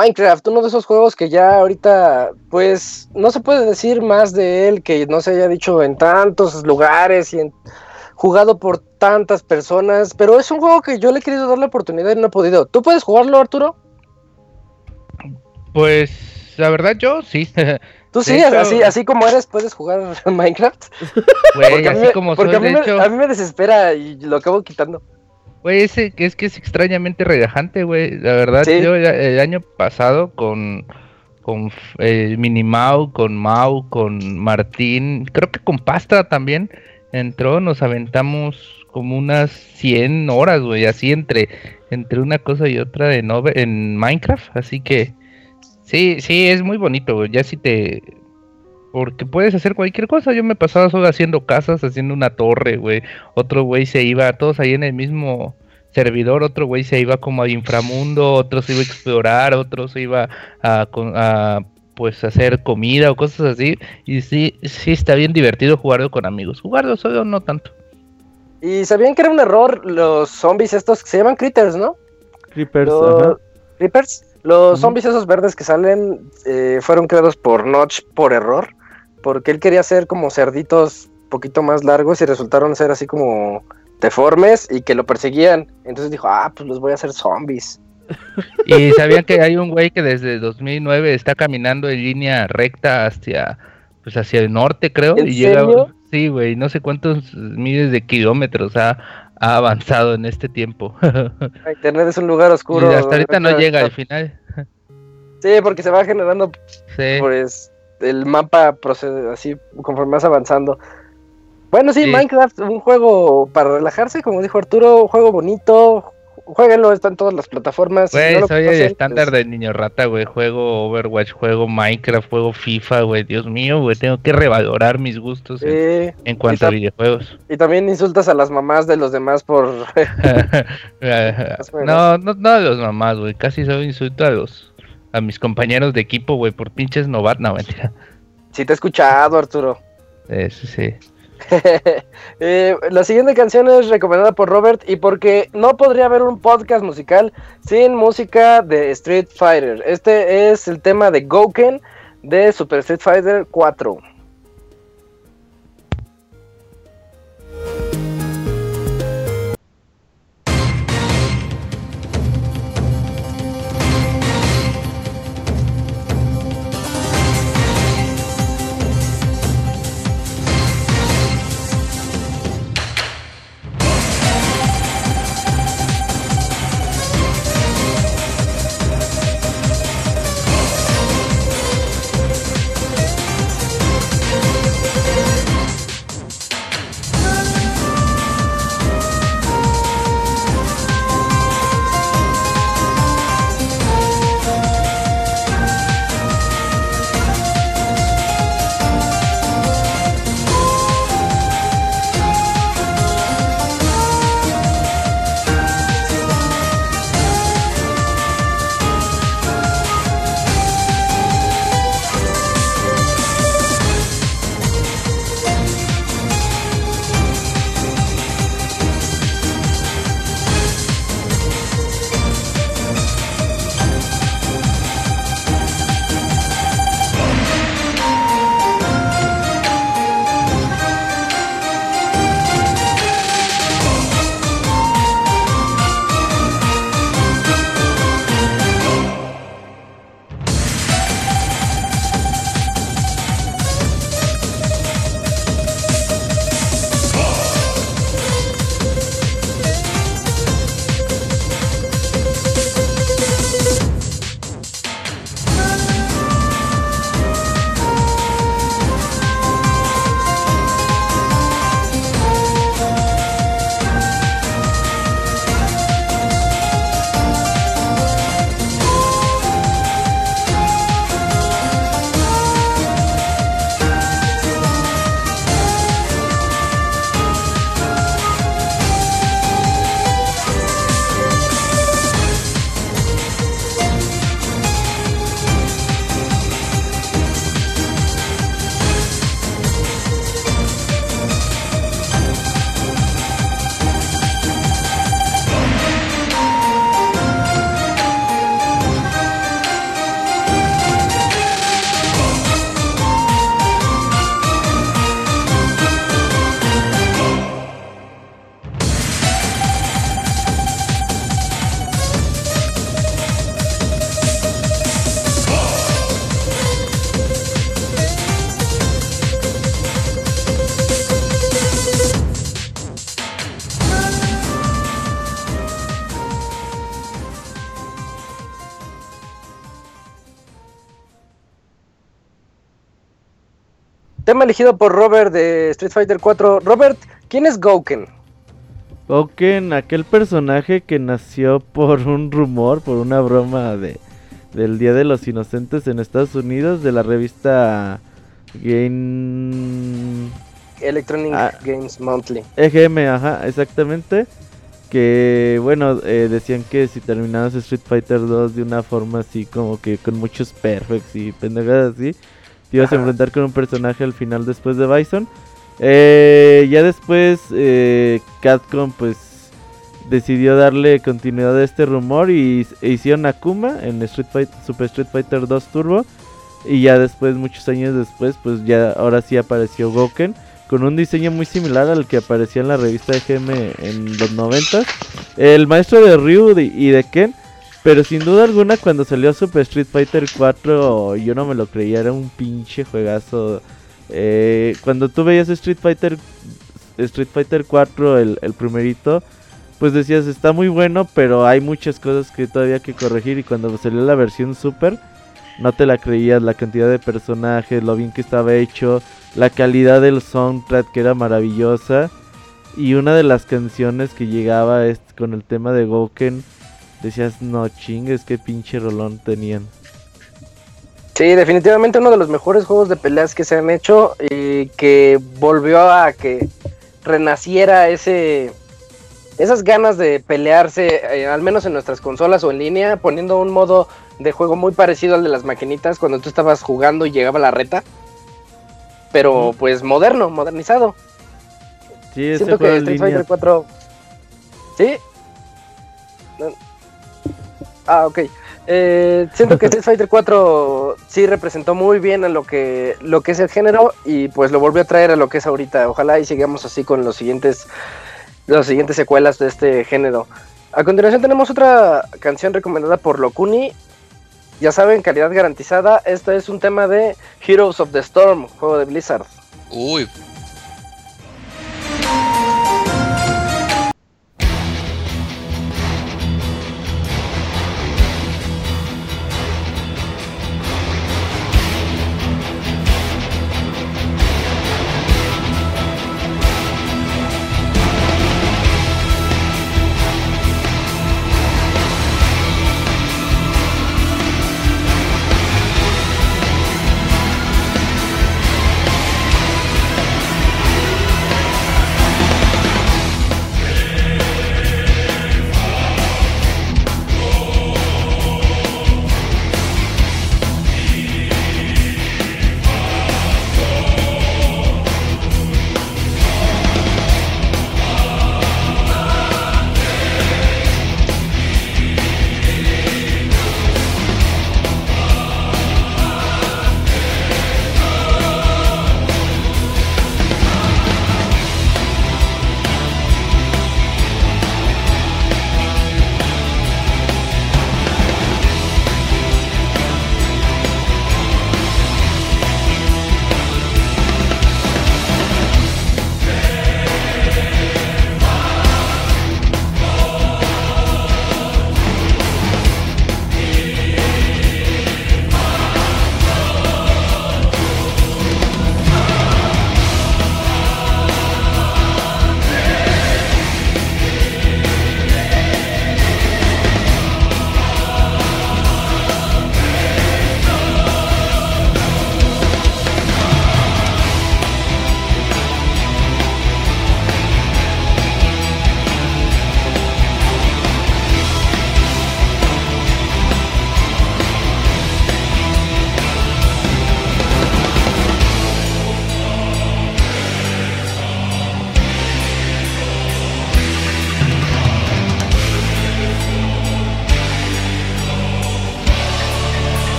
Minecraft, uno de esos juegos que ya ahorita, pues, no se puede decir más de él que no se haya dicho en tantos lugares y en, jugado por tantas personas, pero es un juego que yo le he querido dar la oportunidad y no he podido. ¿Tú puedes jugarlo, Arturo? Pues la verdad yo sí. Tú sí, hecho- así, así como eres, puedes jugar Minecraft. Porque, a mí, me- como porque soy, a, mí de me, hecho, a mí me desespera y lo acabo quitando. Güey, ese que es que es extrañamente relajante, güey. La verdad, Sí. yo el año pasado con con eh, Minimau, con Mau, con Martín, creo que con Pastra también entró, nos aventamos como unas 100 horas, güey, así entre entre una cosa y otra de nove- en Minecraft, así que sí, sí es muy bonito, güey. Ya si te porque puedes hacer cualquier cosa. Yo me pasaba solo haciendo casas, haciendo una torre, güey. Otro güey se iba, todos ahí en el mismo servidor. Otro güey se iba como a inframundo, otro se iba a explorar, otro se iba a, con- a, pues hacer comida o cosas así. Y sí, sí está bien divertido jugarlo con amigos. Jugarlo solo no tanto. Y sabían que era un error los zombies estos que se llaman critters, ¿no? Creepers, Los ajá. Creepers. Los zombies esos verdes que salen eh, fueron creados por Notch por error. Porque él quería hacer como cerditos poquito más largos y resultaron ser así como deformes y que lo perseguían. Entonces dijo, ah, pues los voy a hacer zombies. Y sabían que hay un güey que desde 2009 está caminando en línea recta hacia pues hacia el norte, creo, ¿En y llega? Sí, güey, no sé cuántos miles de kilómetros ha, ha avanzado en este tiempo. Internet es un lugar y oscuro. hasta ahorita no llega al final. Sí, porque se va generando Sí. pues el mapa procede así conforme vas avanzando. Bueno, sí, Sí. Minecraft, un juego para relajarse, como dijo Arturo, un juego bonito. Jueguenlo, está en todas las plataformas. si Güey, no soy el estándar pues, del niño rata, güey. Juego Overwatch, juego Minecraft, juego FIFA, güey. Dios mío, güey. Tengo que revalorar mis gustos en, sí. en cuanto a videojuegos. y también insultas a las mamás de los demás por... no, no, no a los mamás, güey. Casi solo insulto a los a mis compañeros de equipo, güey, por pinches novatos. No, mentira. sí te he escuchado, Arturo. Eso sí. Eh, la siguiente canción es recomendada por Robert y porque no podría haber un podcast musical sin música de Street Fighter. Este es el tema de Gouken de Super Street Fighter 4. Elegido por Robert de Street Fighter 4. Robert, ¿quién es Gouken? Gouken, aquel personaje que nació por un rumor, por una broma de del Día de los Inocentes en Estados Unidos de la revista Game Electronic Ah. Games Monthly. EGM, ajá, exactamente. Que bueno, eh, decían que si terminabas Street Fighter 2 de una forma así como que con muchos perfects y pendejadas así, te ibas a enfrentar con un personaje al final después de Bison. Eh, ya después eh, Capcom pues decidió darle continuidad a este rumor y e hicieron Akuma en Street Fight, Super Street Fighter 2 Turbo. Y ya después, muchos años después, pues ya ahora sí apareció Goken con un diseño muy similar al que aparecía en la revista EGM en los 90. El maestro de Ryu de- y de Ken, pero sin duda alguna cuando salió Super Street Fighter 4 yo no me lo creía, era un pinche juegazo. Eh, cuando tú veías Street Fighter Street Fighter 4, el, primerito, pues decías está muy bueno, pero hay muchas cosas que todavía hay que corregir y cuando salió la versión Super no te la creías, la cantidad de personajes, lo bien que estaba hecho, la calidad del soundtrack que era maravillosa. Y una de las canciones que llegaba es con el tema de Goken, decías, no chingues, qué pinche rolón tenían. Sí, definitivamente uno de los mejores juegos de peleas que se han hecho y que volvió a que renaciera ese esas ganas de pelearse, eh, al menos en nuestras consolas o en línea, poniendo un modo de juego muy parecido al de las maquinitas cuando tú estabas jugando y llegaba la reta, pero pues moderno, modernizado. Sí, Siento que Street. Fighter 4. ¿Sí? No. Ah, ok. Eh, siento que Street Fighter 4 sí representó muy bien a lo que, lo que es el género y pues lo volvió a traer a lo que es ahorita. Ojalá y sigamos así con los siguientes, las siguientes secuelas de este género. A continuación tenemos otra canción recomendada por Locuni. Ya saben, calidad garantizada. Este es un tema de Heroes of the Storm, juego de Blizzard. Uy,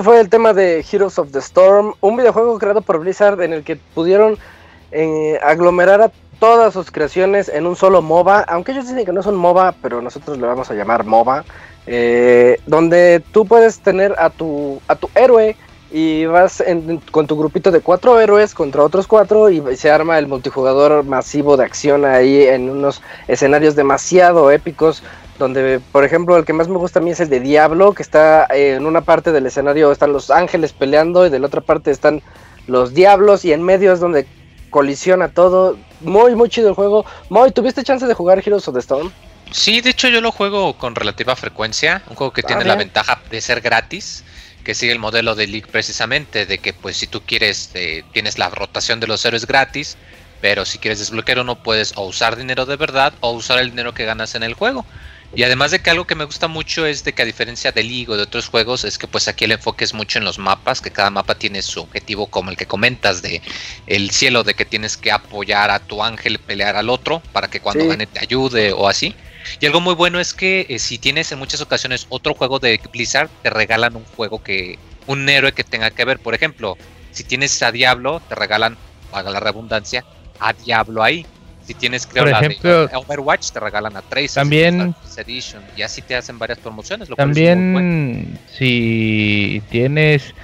esto fue el tema de Heroes of the Storm, un videojuego creado por Blizzard en el que pudieron eh, aglomerar a todas sus creaciones en un solo MOBA, aunque ellos dicen que no son MOBA, pero nosotros le vamos a llamar MOBA, eh, donde tú puedes tener a tu, a tu héroe y vas con tu grupito de cuatro héroes contra otros cuatro y se arma el multijugador masivo de acción ahí en unos escenarios demasiado épicos donde por ejemplo el que más me gusta a mí es el de Diablo que está eh, en una parte del escenario están los ángeles peleando y de la otra parte están los diablos y en medio es donde colisiona todo muy muy chido el juego Moy ¿tuviste chance de jugar Heroes of the Storm? Sí, de hecho yo lo juego con relativa frecuencia, un juego que Ah, tiene la ventaja de ser gratis, que sigue el modelo de League precisamente, de que pues si tú quieres, eh, tienes la rotación de los héroes gratis, pero si quieres desbloquear uno puedes o usar dinero de verdad o usar el dinero que ganas en el juego. Y además de que algo que me gusta mucho es de que a diferencia de League o de otros juegos es que pues aquí el enfoque es mucho en los mapas, que cada mapa tiene su objetivo como el que comentas de el cielo, de que tienes que apoyar a tu ángel, pelear al otro para que cuando Sí. gane te ayude o así. Y algo muy bueno es que eh, si tienes en muchas ocasiones otro juego de Blizzard, te regalan un juego que, un héroe que tenga que ver. Por ejemplo, si tienes a Diablo, te regalan, haga la redundancia, a Diablo ahí. Si tienes, creo, Por la de ejemplo, Overwatch, te regalan a Tracer. también- Edition, y así te hacen varias promociones. Lo muy bueno. También si tienes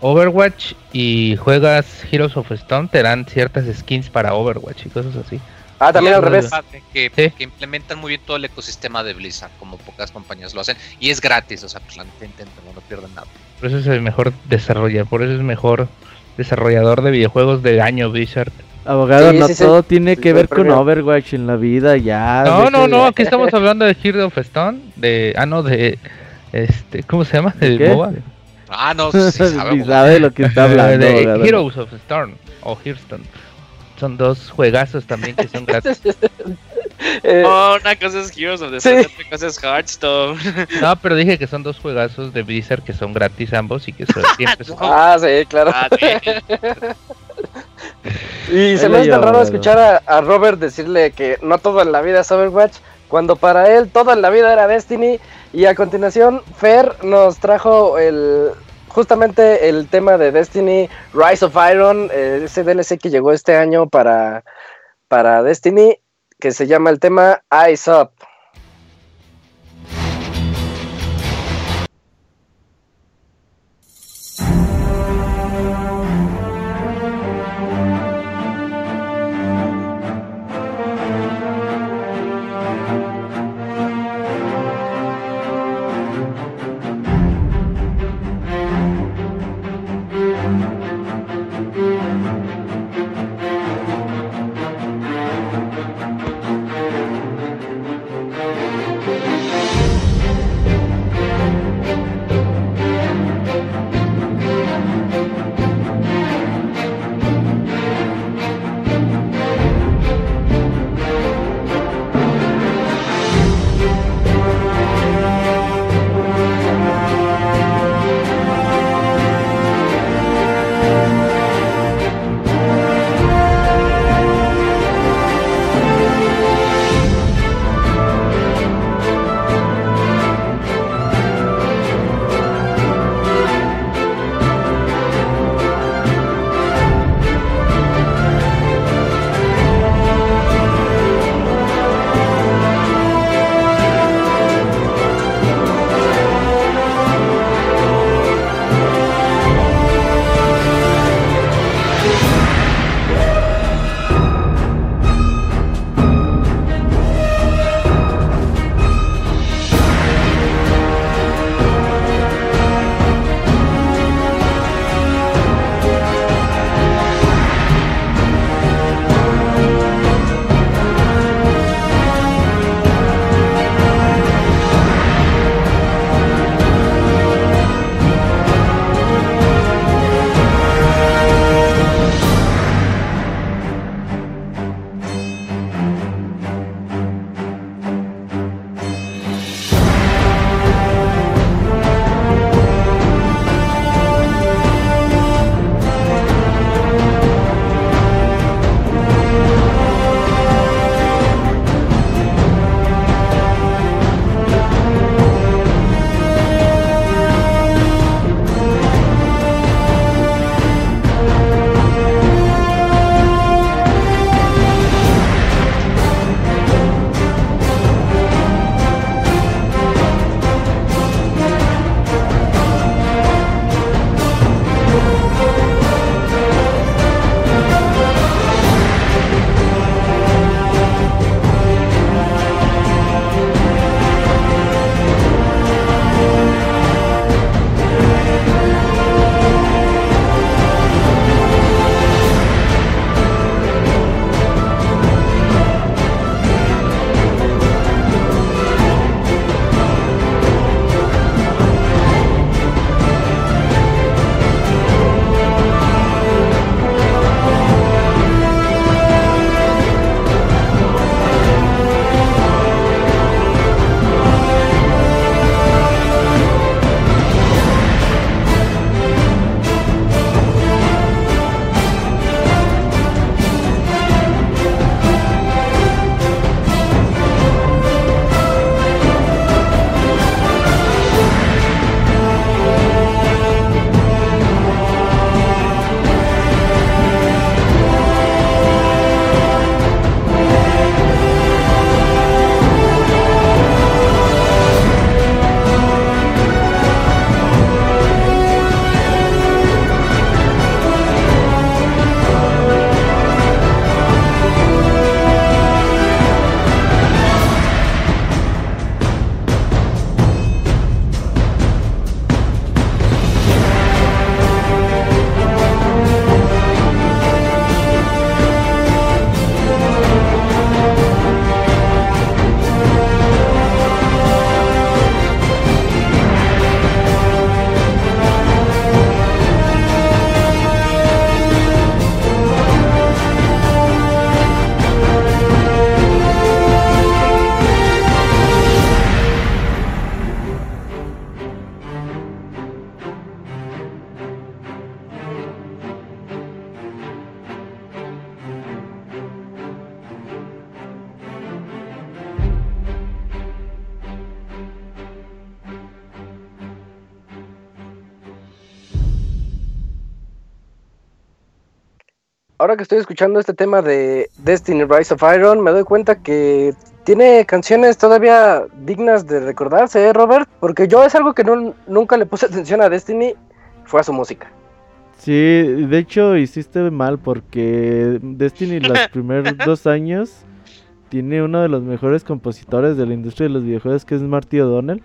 Overwatch y juegas Heroes of Stone, te dan ciertas skins para Overwatch y cosas así. Ah, también al revés. Que, Sí. que implementan muy bien todo el ecosistema de Blizzard, como pocas compañías lo hacen. Y es gratis, o sea, pues la neta inténtenlo, no pierden nada. Por eso es el mejor desarrollador, por eso es el mejor desarrollador de videojuegos del año Blizzard. Abogado, Sí, no sí, sí. todo tiene Sí, que ver con premio. Overwatch en la vida, ya. No, no, no, aquí estamos hablando de Heroes of Stone, de ah no, de este, ¿cómo se llama? ¿De De qué? MOBA. Ah, no, sí, sabe, lo que está hablando. de abogado. Heroes of Storm o Hearthstone. Son dos juegazos también que son gratis. Eh, No, una cosa es Heroes of the Sí. Storm, otra cosa es Hearthstone. No, pero dije que son dos juegazos de Blizzard que son gratis ambos y que son, siempre son- ah, sí, claro. Ah, sí. Y se me hace tan raro escuchar a, a Robert decirle que no todo en la vida es Overwatch, cuando para él todo en la vida era Destiny. Y a continuación, Fer nos trajo el justamente el tema de Destiny Rise of Iron, eh, ese DLC que llegó este año para, para Destiny, que se llama el tema Eyes Up. Ahora que estoy escuchando este tema de Destiny Rise of Iron, me doy cuenta que tiene canciones todavía dignas de recordarse, ¿eh, Robert? Porque yo es algo que no, nunca le puse atención a Destiny, fue a su música. Sí, de hecho hiciste mal porque Destiny los primeros dos años tiene uno de los mejores compositores de la industria de los videojuegos que es Marty O'Donnell,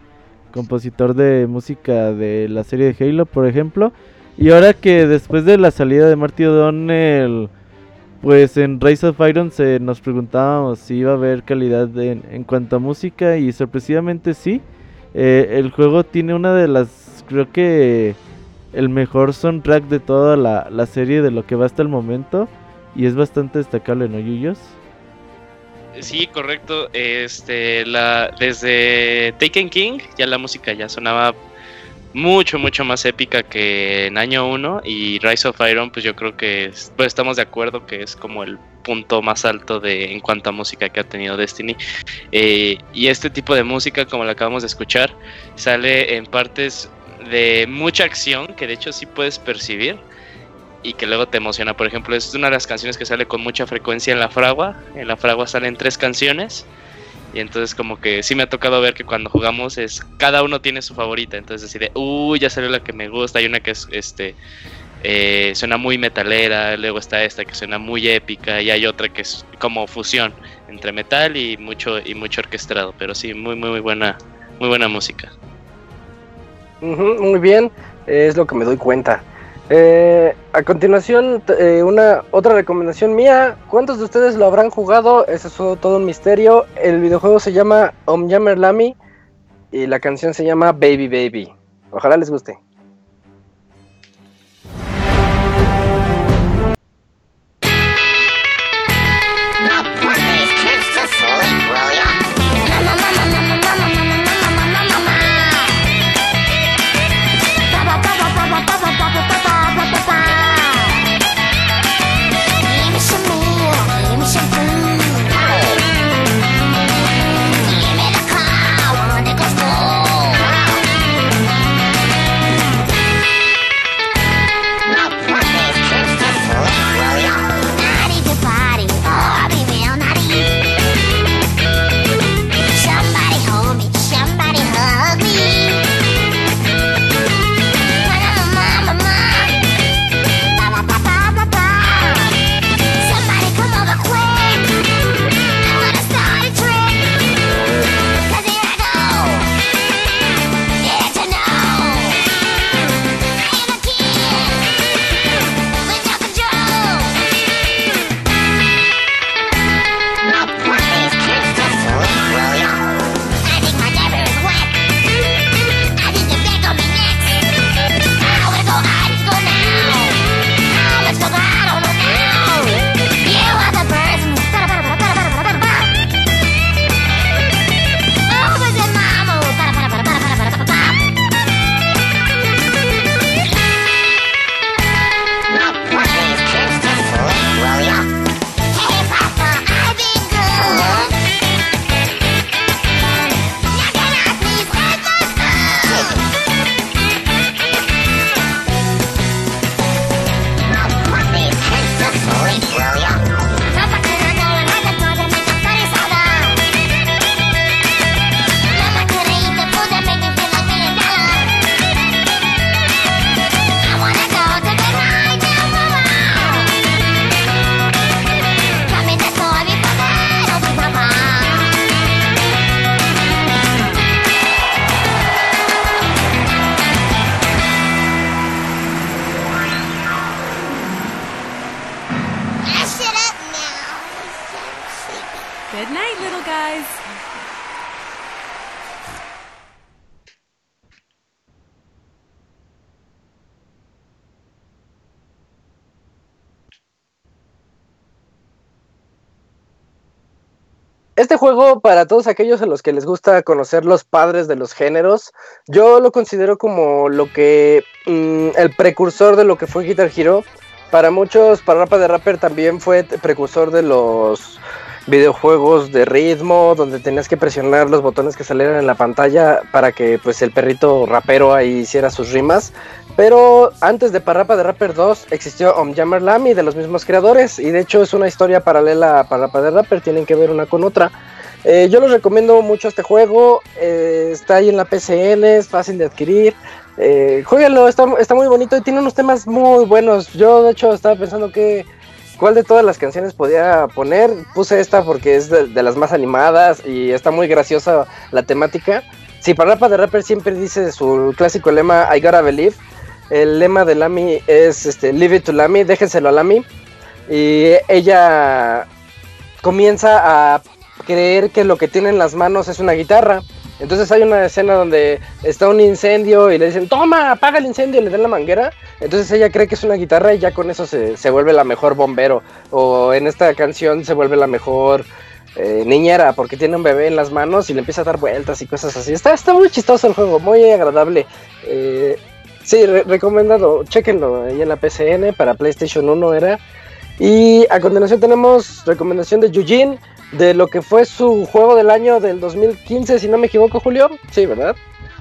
compositor de música de la serie de Halo, por ejemplo. Y ahora que después de la salida de Marty O'Donnell, pues en Rise of Iron se nos preguntábamos si iba a haber calidad en, cuanto a música y sorpresivamente sí. Eh, el juego tiene una de las, creo que el mejor soundtrack de toda la, la serie de lo que va hasta el momento y es bastante destacable, ¿no, Yuyos? Sí, correcto. Este, la, desde Taken King ya la música ya sonaba mucho, mucho más épica que en año 1 y Rise of Iron, pues yo creo que pues estamos de acuerdo que es como el punto más alto de en cuanto a música que ha tenido Destiny. Eh, y este tipo de música, como la acabamos de escuchar, sale en partes de mucha acción que de hecho sí puedes percibir y que luego te emociona. Por ejemplo, es una de las canciones que sale con mucha frecuencia en la fragua. En la fragua salen tres canciones. Y entonces como que sí me ha tocado ver que cuando jugamos es cada uno tiene su favorita. Entonces decide, uy, ya salió la que me gusta. Hay una que es este eh, suena muy metalera, luego está esta que suena muy épica y hay otra que es como fusión entre metal y mucho y mucho orquestado. Pero sí, muy muy muy buena muy buena música. Muy bien, es lo que me doy cuenta. Eh, a continuación, eh, una otra recomendación mía. ¿Cuántos de ustedes lo habrán jugado? Eso es todo, un misterio. El videojuego se llama Omyammer Lamy y la canción se llama Baby Baby. Ojalá les guste. Este juego, para todos aquellos a los que les gusta conocer los padres de los géneros, yo lo considero como lo que. mm, el precursor de lo que fue Guitar Hero. Para muchos, para Rapa de Rapper también fue precursor de los videojuegos de ritmo donde tenías que presionar los botones que salieran en la pantalla para que pues el perrito rapero ahí hiciera sus rimas. Pero antes de Parrapa de Rapper 2 existió Omjammer Lamy de los mismos creadores y de hecho es una historia paralela a Parrapa de Rapper, tienen que ver una con otra. Eh, yo les recomiendo mucho este juego, eh, está ahí en la PCN, es fácil de adquirir. Eh, jueguenlo, está, está muy bonito y tiene unos temas muy buenos. Yo de hecho estaba pensando que cuál de todas las canciones podía poner. Puse esta porque es de las más animadas y está muy graciosa la temática. Si Parrapa de Rapper siempre dice su clásico lema I gotta believe, el lema de Lamy es este, Leave it to Lamy, déjenselo a Lamy. Y ella comienza a creer que lo que tiene en las manos es una guitarra. Entonces hay una escena donde está un incendio y le dicen, toma, apaga el incendio, y le dan la manguera. Entonces ella cree que es una guitarra y ya con eso se, se vuelve la mejor bombero. O en esta canción se vuelve la mejor eh, niñera porque tiene un bebé en las manos y le empieza a dar vueltas y cosas así. Está, está muy chistoso el juego, muy agradable. Eh, sí, re- recomendado, chequenlo ahí en la PCN para PlayStation 1 era. Y a continuación tenemos recomendación de Yujin de lo que fue su juego del año del 2015, si no me equivoco, Julio. Sí, ¿verdad?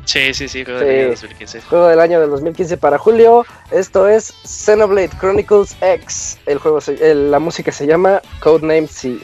Sí, sí, sí, juego Sí. del año 2015. Juego del año del 2015 para Julio. Esto es Xenoblade Chronicles X. El juego, se- el- la música se llama Codename C.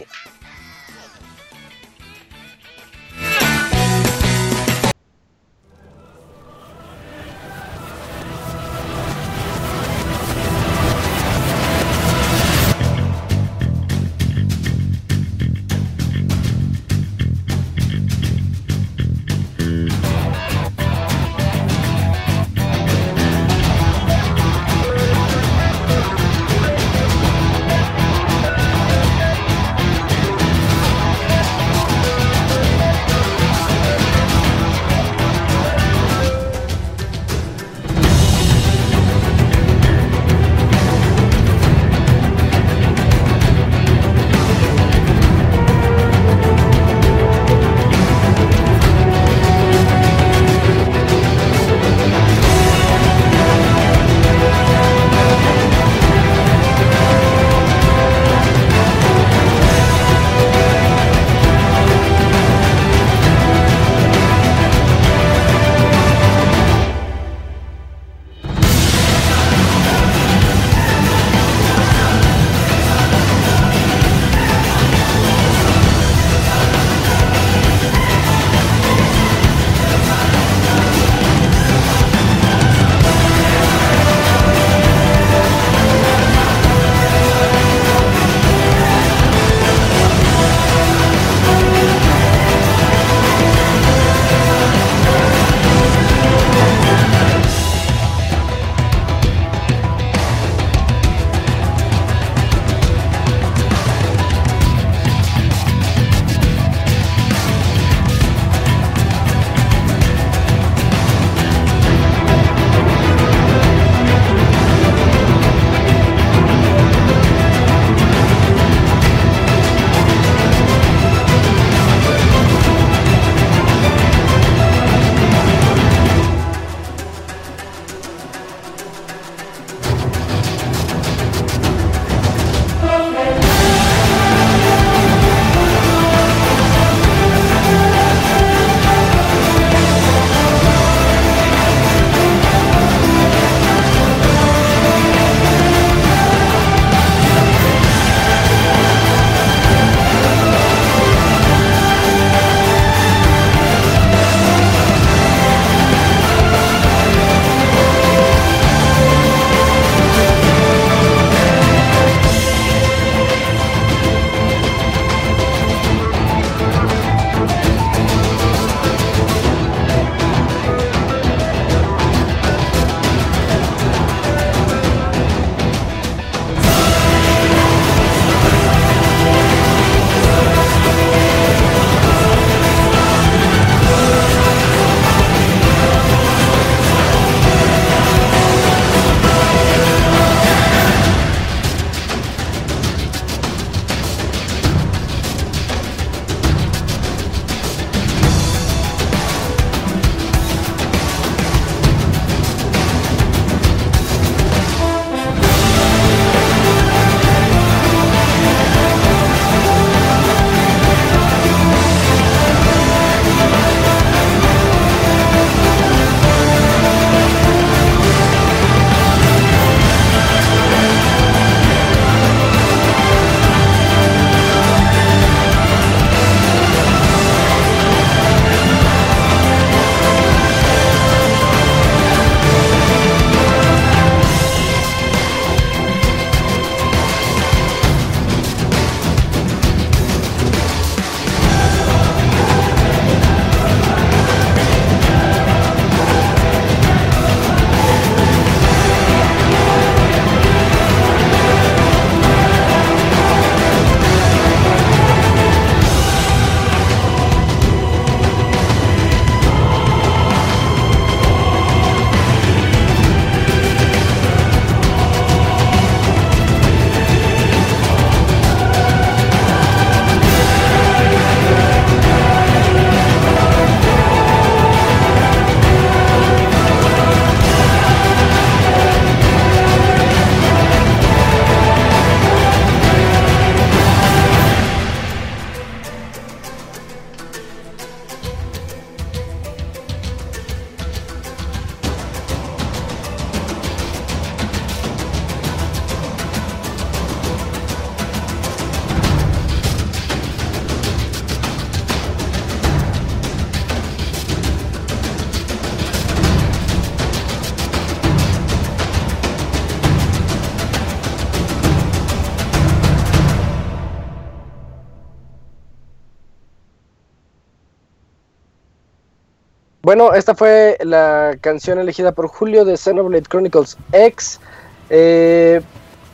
bueno, esta fue la canción elegida por Julio de Xenoblade Chronicles X. Eh,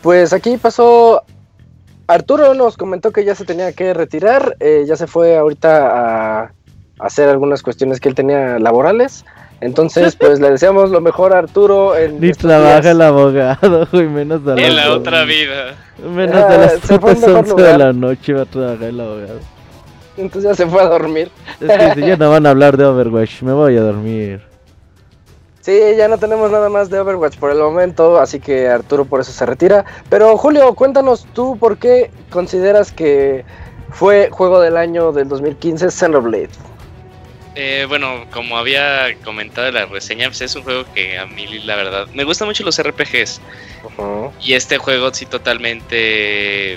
pues aquí pasó. Arturo nos comentó que ya se tenía que retirar. eh, ya se fue ahorita a hacer algunas cuestiones que él tenía laborales. Entonces, pues le deseamos lo mejor a Arturo. En Ni trabaja días. el abogado, güey, menos de En la otra vida. Menos Ah, de las se fue a un putas mejor 11 de lugar. la noche va a trabajar el abogado. Entonces ya se fue a dormir. Es que si ya no van a hablar de Overwatch, me voy a dormir. Sí, ya no tenemos nada más de Overwatch por el momento, así que Arturo por eso se retira. Pero Julio, cuéntanos tú por qué consideras que fue juego del año del 2015 Xenoblade. Eh, bueno, como había comentado en la reseña, pues es un juego que a mí, la verdad, me gustan mucho los RPGs. Ujú, Y este juego sí totalmente...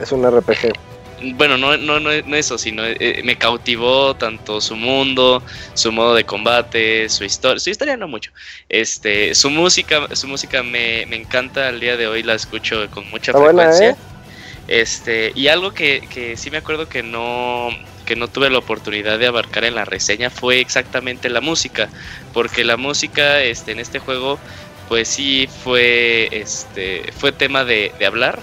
Es un RPG. Bueno, no, no, no, no eso, sino eh, me cautivó tanto su mundo, su modo de combate, su historia, su historia no mucho. Este, su música, su música me, me encanta al día de hoy, la escucho con mucha Está buena, frecuencia. ¿eh? Este, y algo que, que sí me acuerdo que no, que no tuve la oportunidad de abarcar en la reseña fue exactamente la música. Porque la música este, en este juego, pues sí fue, este, fue tema de, de hablar.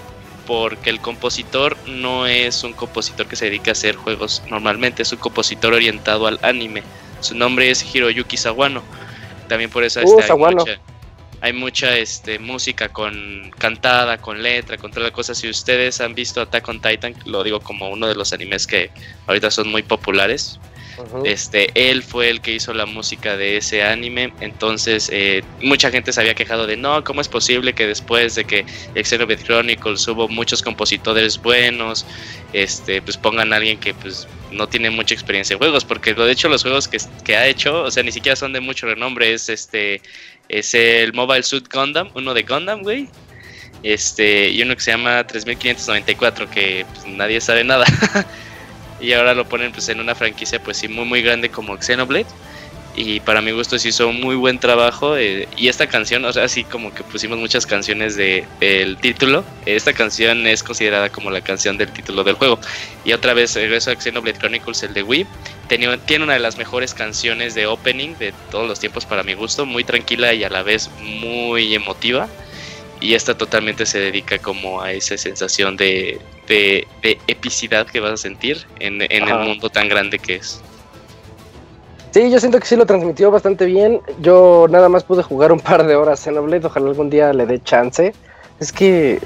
Porque el compositor no es un compositor que se dedica a hacer juegos normalmente, es un compositor orientado al anime. Su nombre es Hiroyuki Sawano. También por eso Uh, este, hay mucha, hay mucha este, música con cantada, con letra, con todas las cosas. Si ustedes han visto Attack on Titan, lo digo como uno de los animes que ahorita son muy populares. Este, él fue el que hizo la música de ese anime. Entonces, eh, mucha gente se había quejado de no, ¿cómo es posible que después de que Xenoblade Chronicles hubo muchos compositores buenos, este, pues pongan a alguien que pues no tiene mucha experiencia en juegos? Porque de hecho los juegos que, que ha hecho, o sea, ni siquiera son de mucho renombre. Es este, es el Mobile Suit Gundam, uno de Gundam, güey. Este, y uno que se llama 3594, que pues, nadie sabe nada. y ahora lo ponen pues en una franquicia pues sí muy muy grande como Xenoblade. Y para mi gusto se hizo un muy buen trabajo eh, y esta canción o sea así como que pusimos muchas canciones de, del título esta canción es considerada como la canción del título del juego. Y otra vez regreso a Xenoblade Chronicles el de Wii. Tenía, tiene una de las mejores canciones de opening de todos los tiempos para mi gusto muy tranquila y a la vez muy emotiva y esta totalmente se dedica como a esa sensación de, de, de epicidad que vas a sentir en, en el mundo tan grande que es. Sí, yo siento que sí lo transmitió bastante bien. Yo nada más pude jugar un par de horas Xenoblade, ojalá algún día le dé chance. Es que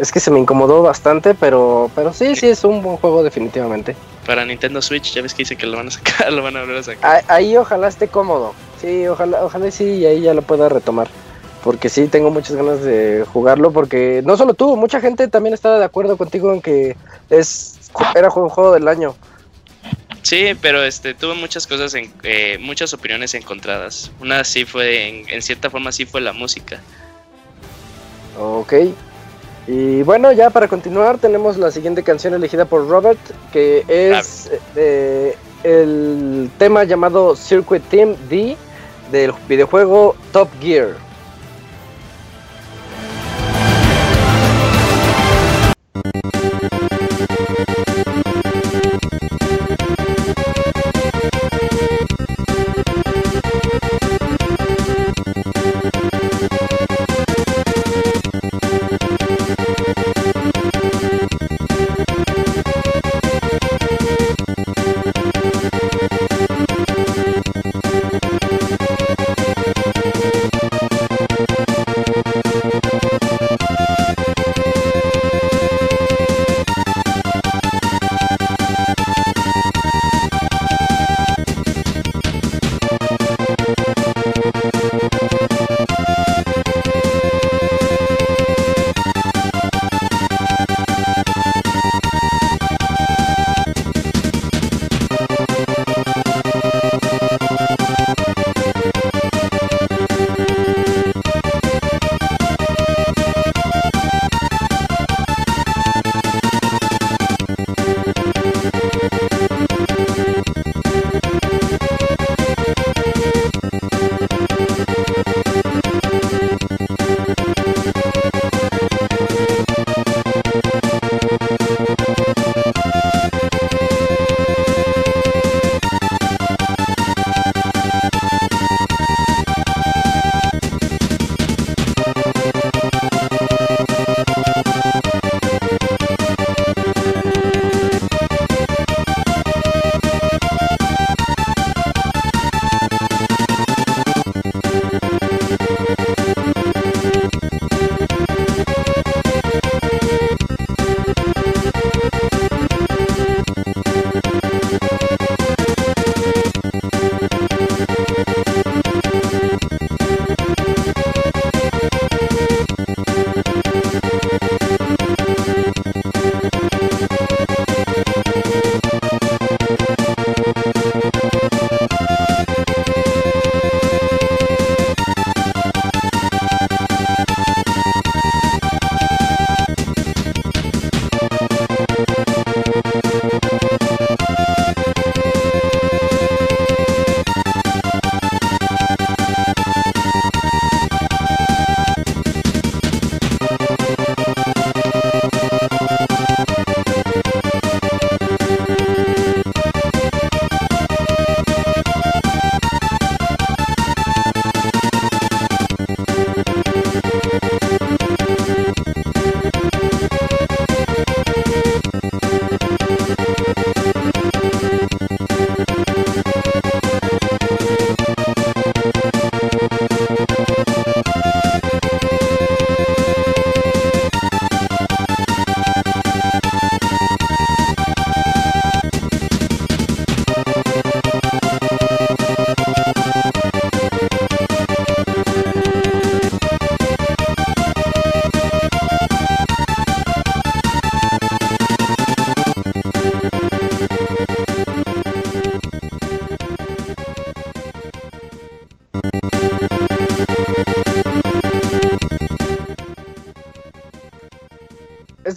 es que se me incomodó bastante, pero pero sí, sí es un buen juego definitivamente. Para Nintendo Switch, ya ves que dice que lo van a sacar, lo van a volver a sacar. Ah, Ahí ojalá esté cómodo. Sí, ojalá ojalá sí y ahí ya lo pueda retomar. Porque sí tengo muchas ganas de jugarlo porque no solo tú, mucha gente también estaba de acuerdo contigo en que es era un juego del año. Sí, pero este tuvo muchas cosas, en, eh, muchas opiniones encontradas. Una sí fue, en, en cierta forma sí fue la música. Ok. Y bueno, ya para continuar tenemos la siguiente canción elegida por Robert, que es eh, el tema llamado Circuit Team D del videojuego Top Gear.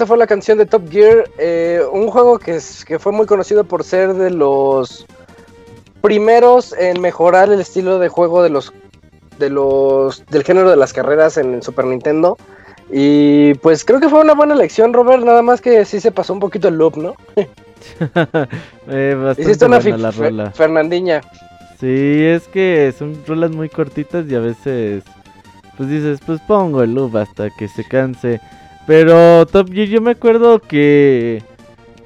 Esta fue la canción de Top Gear, eh, un juego que, es- que fue muy conocido por ser de los primeros en mejorar el estilo de juego de los de los del género de las carreras en el Super Nintendo. Y pues creo que fue una buena elección, Robert, nada más que sí se pasó un poquito el loop, ¿no? Eh, Hiciste una la rola. Fernandinha. Sí, es que son rolas muy cortitas y a veces pues dices, pues pongo el loop hasta que se canse. Pero Top Gear yo me acuerdo que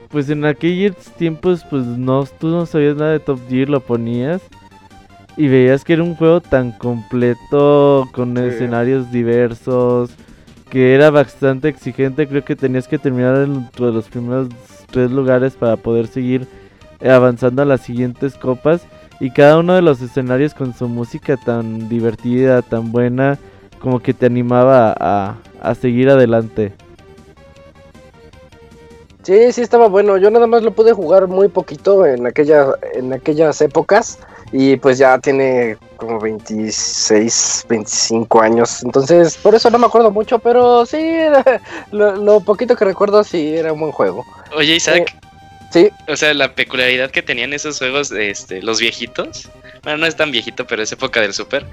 pues en aquellos tiempos pues no tú no sabías nada de Top Gear, lo ponías y veías que era un juego tan completo con Sí. escenarios diversos que era bastante exigente, creo que tenías que terminar entre los primeros tres lugares para poder seguir avanzando a las siguientes copas y cada uno de los escenarios con su música tan divertida, tan buena, como que te animaba a, a seguir adelante. Sí, sí estaba bueno. Yo nada más lo pude jugar muy poquito en aquella, en aquellas épocas. Y pues ya tiene como 26, 25 años. Entonces, por eso no me acuerdo mucho. Pero sí, lo, lo poquito que recuerdo sí era un buen juego. Oye, Isaac, Sí, o sea, la peculiaridad que tenían esos juegos, este, los viejitos. Bueno, no es tan viejito, pero es época del Super.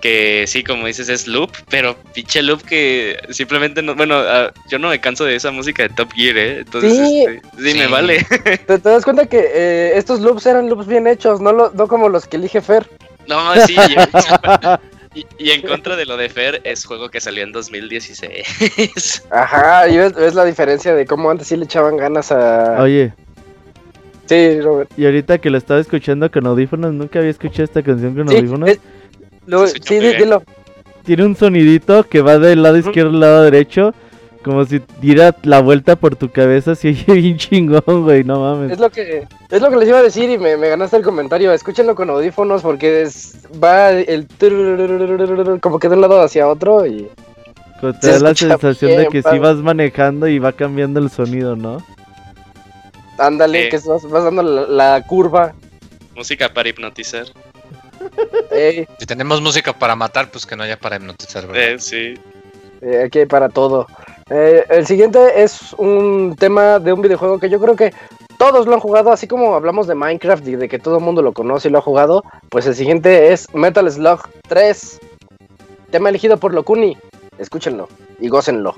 Que sí, como dices, es loop, pero pinche loop que simplemente no. Bueno, ah, yo no me canso de esa música de Top Gear, ¿eh? Entonces, Sí. este, sí, me vale. te, te das cuenta que eh, estos loops eran loops bien hechos, no, lo- no como los que elige Fer. No, sí. y en contra de lo de Fer, es juego que salió en 2016. Ajá, y ves, ves la diferencia de cómo antes sí le echaban ganas a. Oye, Sí, Robert. y ahorita que lo estaba escuchando con audífonos, nunca había escuchado esta canción con Sí, audífonos. es- lo- sí, bien. dilo. Tiene un sonidito que va del lado izquierdo al lado derecho, como si diera la vuelta por tu cabeza, así bien chingón, güey, no mames. Es lo que es lo que les iba a decir y me, me ganaste el comentario. Escúchenlo con audífonos porque es- va el como que de un lado hacia otro y te da la sensación de que si vas manejando y va cambiando el sonido, ¿no? Ándale, Sí. que vas, vas dando la, la curva. Música para hipnotizar. Si tenemos música para matar, pues que no haya para hipnotizar, ¿verdad? Eh, sí. eh, aquí hay para todo. Eh, el siguiente es un tema de un videojuego que yo creo que todos lo han jugado, así como hablamos de Minecraft y de que todo el mundo lo conoce y lo ha jugado. Pues el siguiente es Metal Slug 3, tema elegido por Locuni. Escúchenlo y gócenlo.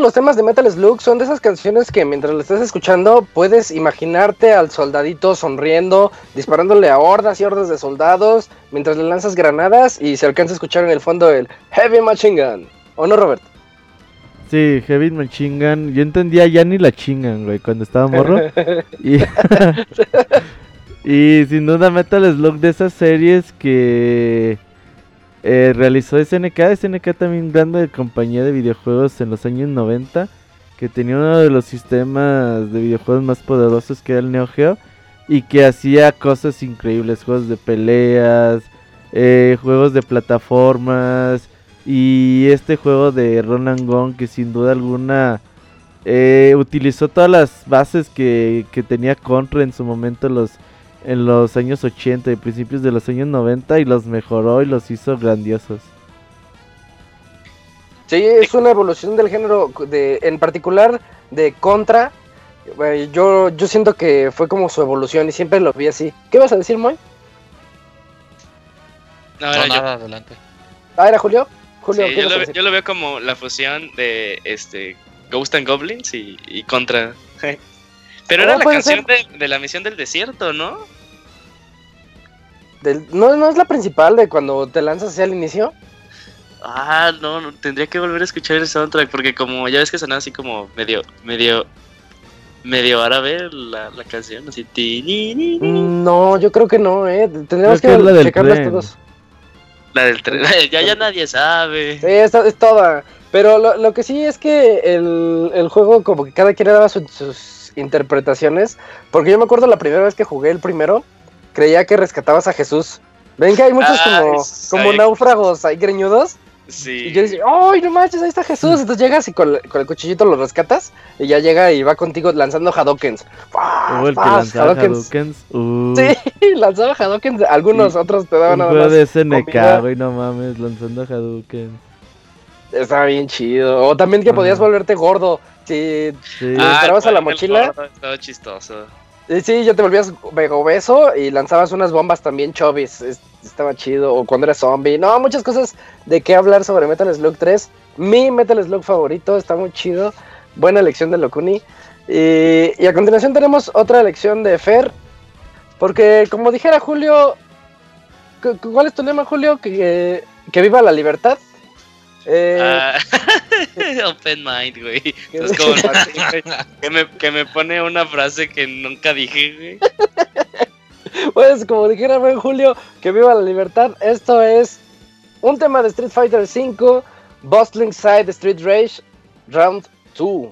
Todos los temas de Metal Slug son de esas canciones que mientras lo estás escuchando puedes imaginarte al soldadito sonriendo, disparándole a hordas y hordas de soldados, mientras le lanzas granadas y se alcanza a escuchar en el fondo el Heavy Machine Gun. ¿O no, Robert? Sí, Heavy Machine Gun. Yo entendía ya ni la chingan, güey, cuando estaba morro. y, y sin duda Metal Slug de esas series que eh, realizó SNK. SNK también grande compañía de videojuegos en los años 90. Que tenía uno de los sistemas de videojuegos más poderosos que era el Neo Geo. Y que hacía cosas increíbles. Juegos de peleas. eh, juegos de plataformas. Y este juego de Ronan Gong que sin duda alguna eh, utilizó todas las bases que, que tenía Contra en su momento en los, en los años 80 y principios de los años 90 y los mejoró y los hizo grandiosos. Sí, es una evolución del género, de, en particular de Contra. Eh, Yo, yo siento que fue como su evolución y siempre lo vi así. ¿Qué vas a decir, Moy? No, No, era yo. nada, adelante. Ah, ¿era Julio? Julio, Sí, ¿qué yo, vas a lo, ve- decir? yo lo veo como la fusión de este Ghost and Goblins y, y contra. Pero era la canción de, de la misión del desierto, ¿no? Del- no, no es la principal de cuando te lanzas hacia el inicio. Ah, no, no, tendría que volver a escuchar el soundtrack porque como ya ves que sonaba así como medio, medio, medio árabe la, la canción, así. ti, ni, ni, ni. No, yo creo que no, eh. Tendríamos Creo que que checarlas tren. todos. La del tren. ya, ya nadie sabe. Sí, es, es toda. Pero lo, lo que sí es que el, el juego, como que cada quien le daba su- sus interpretaciones. Porque yo me acuerdo la primera vez que jugué el primero, creía que rescatabas a Jesús. Ven que hay muchos Ah, como, como náufragos ahí greñudos. Sí. Y yo decía, ¡ay, no manches! Ahí está Jesús. Entonces llegas y con, con el cuchillito lo rescatas. Y ya llega y va contigo lanzando Hadokens. ¡Pah, O el que lanzaba Hadokens! Uh, Sí, lanzaba Hadokens. Algunos otros te daban nada más. de SNK, güey, no mames, lanzando Hadoukens. Estaba bien chido. O también que podías Ajá. volverte gordo. Sí, Sí. Ah, a la mochila. Estaba chistoso. eh, sí, ya te volvías obeso y lanzabas unas bombas también chovis. Es- estaba chido. O cuando eres zombie. No, muchas cosas de qué hablar sobre Metal Slug 3. Mi Metal Slug favorito. Está muy chido. Buena elección de Locuni. Y, y a continuación tenemos otra elección de Fer. Porque como dijera Julio. cu- cu- ¿Cuál es tu lema, Julio? Que, que viva la libertad. Eh, Ah, open mind, güey. Es como que me, que me pone una frase que nunca dije, güey. Pues como dijera buen Julio, que viva la libertad. Esto es un tema de Street Fighter V, Bustling Side Street Rage, Round 2.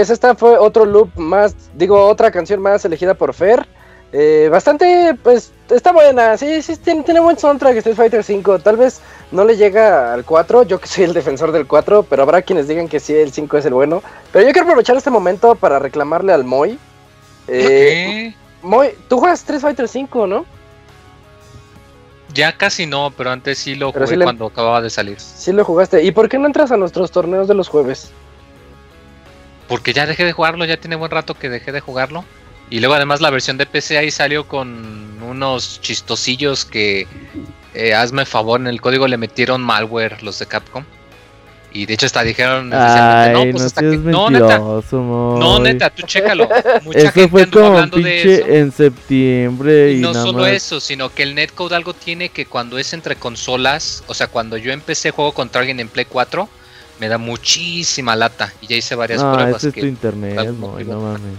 Pues esta fue otro loop más, digo, otra canción más elegida por Fer. Eh, bastante, pues, está buena. Sí, sí, tiene, tiene buen soundtrack Street Fighter 5. Tal vez no le llega al 4. Yo que soy el defensor del 4, pero habrá quienes digan que sí, el 5 es el bueno. Pero yo quiero aprovechar este momento para reclamarle al Moy. Eh, Moy, tú juegas Street Fighter 5, ¿no? Ya casi no, pero antes sí lo Pero jugué sí le- cuando acababa de salir. Sí lo jugaste. ¿Y por qué no entras a nuestros torneos de los jueves? Porque ya dejé de jugarlo, ya tiene buen rato que dejé de jugarlo. Y luego además la versión de PC ahí salió con unos chistosillos que, eh, hazme favor, en el código le metieron malware los de Capcom. Y de hecho hasta dijeron Ay, no, pues no hasta que... No, neta, no, tú chécalo. Mucha Eso gente fue como hablando de eso. en septiembre y, Y no nada solo más. eso, sino que el netcode algo tiene que cuando es entre consolas, o sea, cuando yo empecé juego contra alguien en Play 4, me da muchísima lata. Y ya hice varias No, pruebas ese es que tu internet, no mames.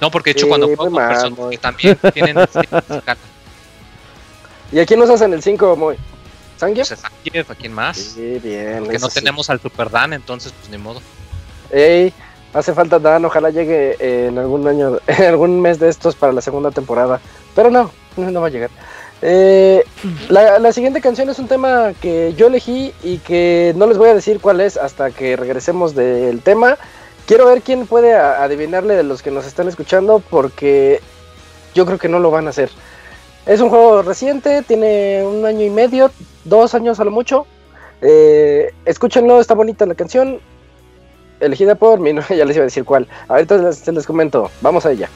No, porque de hecho Sí, cuando juego con personas que también tienen ¿Y a quién nos hacen el 5, Moy? ¿Sangue? pues, a Zangief, ¿a quién más? Sí, bien. Porque no sí. tenemos al Super Dan, entonces pues ni modo. Ey, hace falta Dan, ojalá llegue eh, en algún año, en algún mes de estos para la segunda temporada. Pero no no va a llegar. Eh, la, siguiente canción es un tema que yo elegí y que no les voy a decir cuál es hasta que regresemos del tema. Quiero ver quién puede adivinarle de los que nos están escuchando porque yo creo que no lo van a hacer. Es un juego reciente, tiene un año y medio, dos años a lo mucho. Eh, escúchenlo, está bonita la canción elegida por mí, no, ya les iba a decir cuál. Ahorita les, les comento, vamos a ella.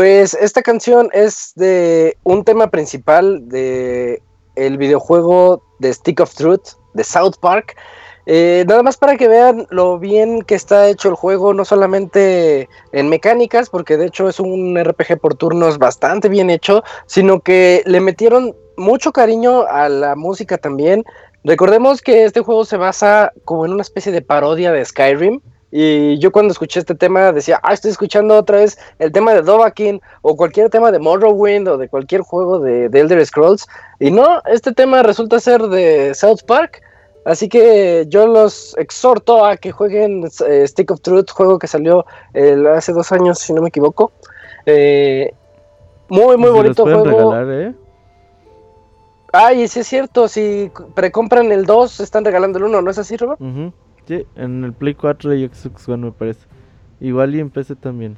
Pues esta canción es de un tema principal de el videojuego de Stick of Truth de South Park. Eh, nada más para que vean lo bien que está hecho el juego, no solamente en mecánicas, porque de hecho es un RPG por turnos bastante bien hecho, sino que le metieron mucho cariño a la música también. Recordemos que este juego se basa como en una especie de parodia de Skyrim. Y yo cuando escuché este tema decía, ah, estoy escuchando otra vez el tema de Dovahkiin o cualquier tema de Morrowind o de cualquier juego de, de Elder Scrolls. Y no, este tema resulta ser de South Park. Así que yo los exhorto a que jueguen eh, Stick of Truth, juego que salió hace dos años, si no me equivoco. Eh, muy, muy los bonito pueden juego. regalar, ¿eh? Ay, sí es cierto, si precompran el 2, están regalando el 1, ¿no es así, Robert? Ujú. En el Play 4 y Xbox One me parece. Igual y en PC también.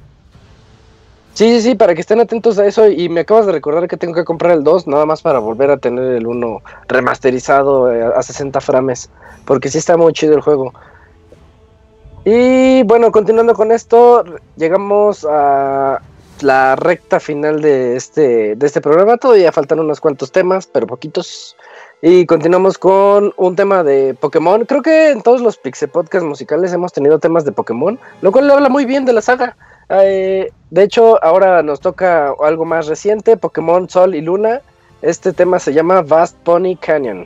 Sí, sí, sí, para que estén atentos a eso. Y me acabas de recordar que tengo que comprar el 2, nada más para volver a tener el 1 remasterizado eh, a 60 frames. Porque sí está muy chido el juego. Y bueno, continuando con esto, llegamos a la recta final de este, de este programa. Todavía faltan unos cuantos temas, pero poquitos. Y continuamos con un tema de Pokémon. Creo que en todos los Pixel Podcast musicales hemos tenido temas de Pokémon, lo cual habla muy bien de la saga. Eh, de hecho, ahora nos toca algo más reciente, Pokémon Sol y Luna. Este tema se llama Vast Pony Canyon.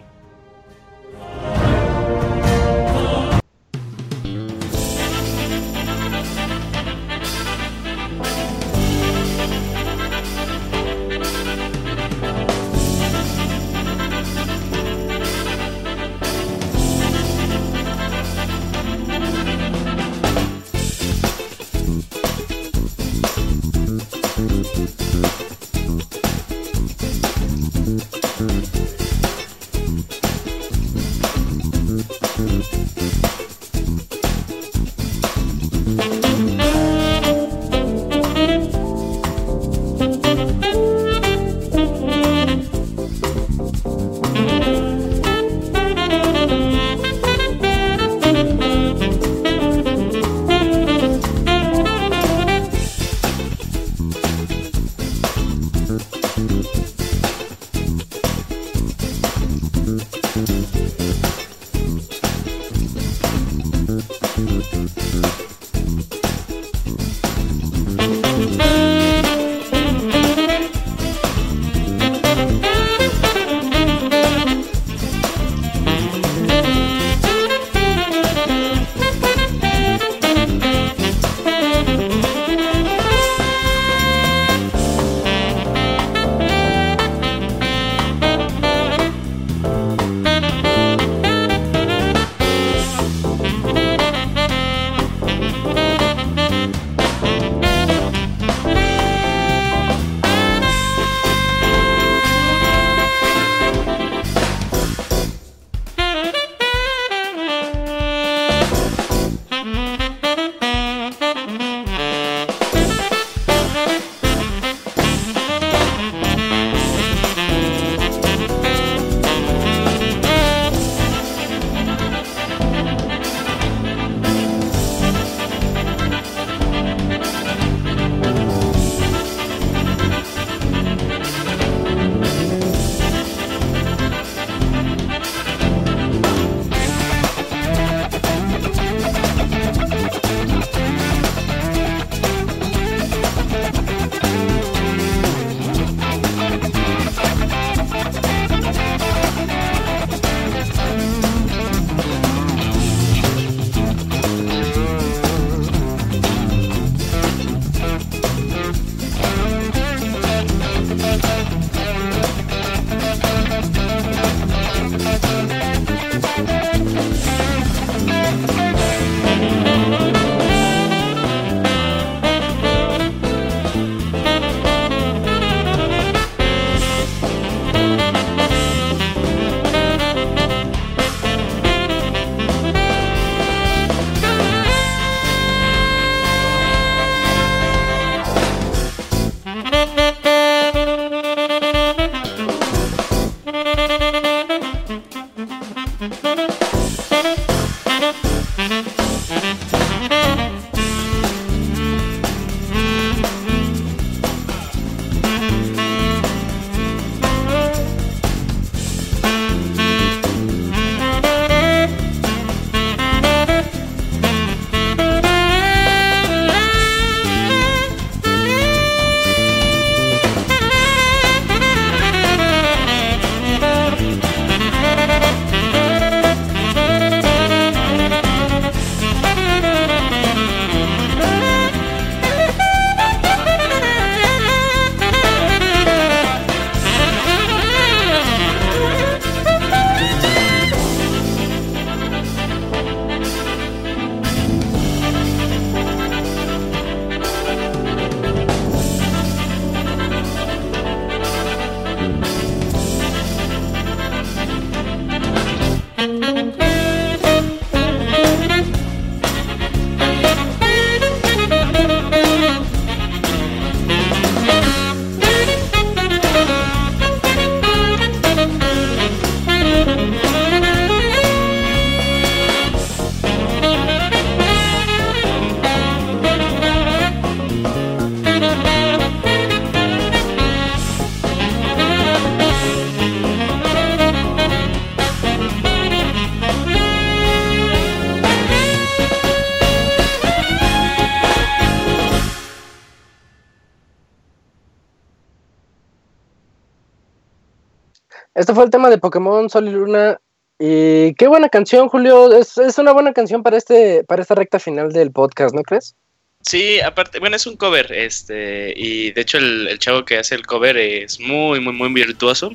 Fue el tema de Pokémon Sol y Luna. Y qué buena canción, Julio. Es, es una buena canción para este, para esta recta final del podcast, ¿no crees? Sí, aparte, bueno, es un cover, este, y de hecho el, el chavo que hace el cover es muy, muy, muy virtuoso.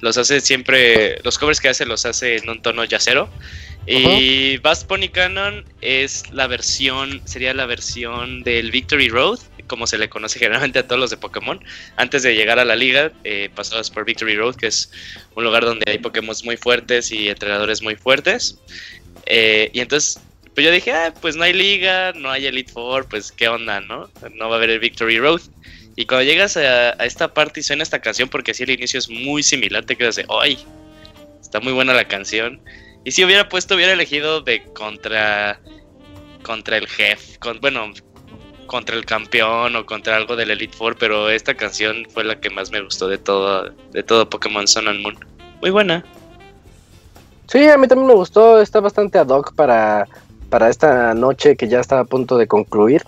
Los hace siempre, los covers que hace los hace en un tono yacero. Y Bass Pony Cannon es la versión, sería la versión del Victory Road, como se le conoce generalmente a todos los de Pokémon. Antes de llegar a la liga, eh, pasabas por Victory Road, que es un lugar donde hay Pokémon muy fuertes y entrenadores muy fuertes. Eh, y entonces, pues yo dije, ah, pues no hay liga, no hay Elite Four, pues qué onda, ¿no? No va a haber el Victory Road. Y cuando llegas a, esta parte y suena esta canción, porque así el inicio es muy similar, te quedas de, ¡ay! Está muy buena la canción. Y si hubiera puesto, hubiera elegido de contra contra el jefe, bueno, contra el campeón o contra algo del Elite Four, pero esta canción fue la que más me gustó de todo de todo Pokémon Sun and Moon. Muy buena. Sí, a mí también me gustó. Está bastante ad hoc para, para esta noche que ya está a punto de concluir.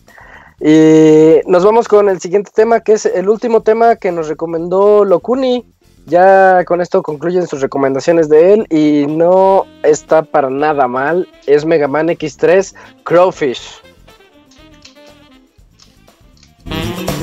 Y nos vamos con el siguiente tema, que es el último tema que nos recomendó Locuni. Ya con esto concluyen sus recomendaciones de él y no está para nada mal. Es Mega Man X3 Crowfish. Este tema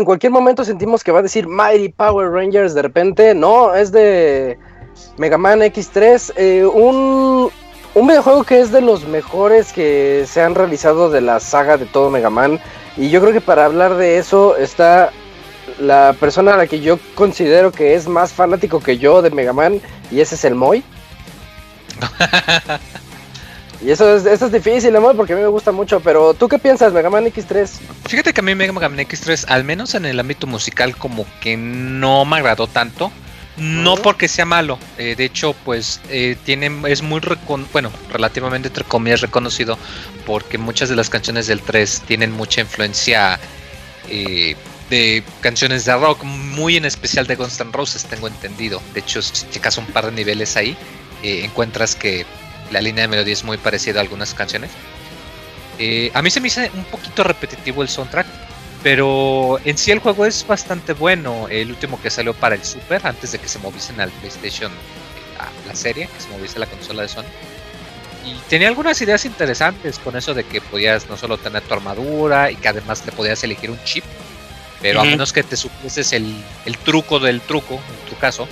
en cualquier momento sentimos que va a decir Mighty Power Rangers de repente, no, es de Mega Man X3, eh, un, un videojuego que es de los mejores que se han realizado de la saga de todo Mega Man. Y yo creo que para hablar de eso está la persona a la que yo considero que es más fanático que yo de Mega Man, y ese es el Moy. Y eso es, eso es difícil, amor, porque a mí me gusta mucho. Pero, ¿tú qué piensas, Mega Man X3? Fíjate que a mí Mega Man X3, al menos en el ámbito musical, como que no me agradó tanto. No porque sea malo, eh, de hecho, pues eh, tiene, es muy, recon- bueno, relativamente entre comillas reconocido, porque muchas de las canciones del 3 tienen mucha influencia eh, de canciones de rock, muy en especial de Guns N' Roses, tengo entendido. De hecho, si checas un par de niveles ahí, encuentras que la línea de melodía es muy parecida a algunas canciones. Eh, a mí se me hizo un poquito repetitivo el soundtrack, pero en sí el juego es bastante bueno. El último que salió para el Super, antes de que se moviesen al PlayStation, la, la serie, que se moviese la consola de Sony. Y tenía algunas ideas interesantes con eso de que podías no solo tener tu armadura y que además te podías elegir un chip, pero a menos que te supieses el, el truco del truco, en tu caso,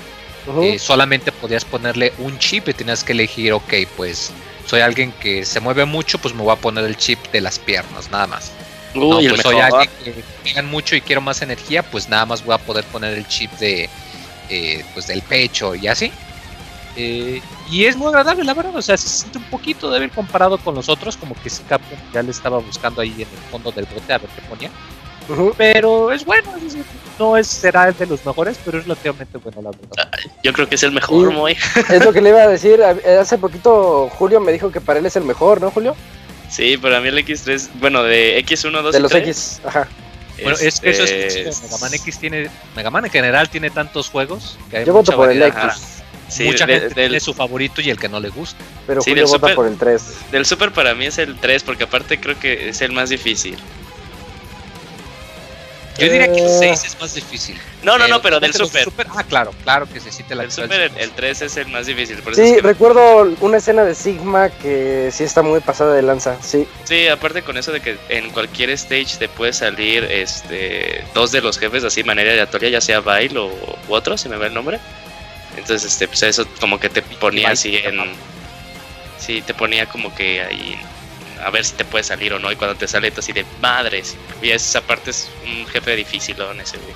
Eh, solamente podías ponerle un chip y tenías que elegir, ok, pues soy alguien que se mueve mucho, pues me voy a poner el chip de las piernas, nada más. Uy, no, pues soy alguien que pegan mucho y quiero más energía, pues nada más voy a poder poner el chip de eh, pues del pecho y así. Eh, y es muy agradable, la verdad, o sea, se siente un poquito débil comparado con los otros, como que si Capcom ya le estaba buscando ahí en el fondo del bote a ver qué ponía. Pero es bueno, es decir, no es, será el de los mejores, pero es relativamente bueno, la verdad. Yo creo que es el mejor, Sí. Moy. Es lo que le iba a decir. a- Hace poquito Julio me dijo que para él es el mejor, ¿no, Julio? Sí, para mí el X3, bueno, de X1, 2 De y los 3, X. Ajá. Bueno, es que eso es este, chido, Mega Man X tiene, Mega Man en general tiene tantos juegos que hay Yo mucha voto por el. X. Ajá. Sí, Mucha de- gente del, tiene su favorito y el que no le gusta. Pero Sí, Julio vota Super- por el 3. del Super para mí es el 3, porque aparte creo que es el más difícil. Yo diría que el Eh. 6 es más difícil. No, no, no, pero del Super. Ah, claro, claro que se sí te la El Super, el, Super. el 3 es el más difícil. Por eso Sí, es que- recuerdo una escena de Sigma que sí está muy pasada de lanza. Sí. Sí, aparte con eso de que en cualquier stage te puede salir este dos de los jefes así de manera aleatoria, ya sea Bail o u otro, se me va el nombre. Entonces, este, pues eso como que te ponía Bail, así en. Sí, te ponía como que ahí a ver si te puede salir o no. Y cuando te sale, tú así de madres. Y esa parte es un jefe difícil, en ese güey.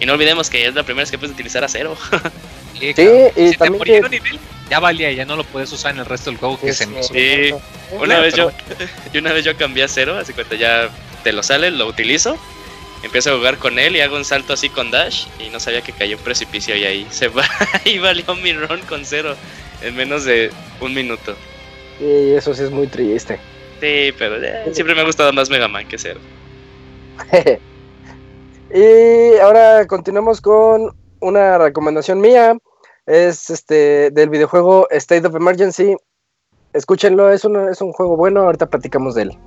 Y no olvidemos que es la primera vez que puedes utilizar acero. Sí, Sí, y si también te ponía que- un nivel, ya valía, ya no lo puedes usar en el resto del juego que se me hizo. Sí. Una vez yo, y una vez yo cambié a cero, así cuenta ya te lo sale, lo utilizo, empiezo a jugar con él y hago un salto así con dash y no sabía que cayó un precipicio y ahí se va y valió mi run con cero en menos de un minuto. Sí, eso sí es muy triste. Sí, pero eh, siempre me ha gustado más Mega Man que cero. y ahora continuamos con una recomendación mía. Es este del videojuego State of Emergency. Escúchenlo, es un, es un juego bueno. Ahorita platicamos de él.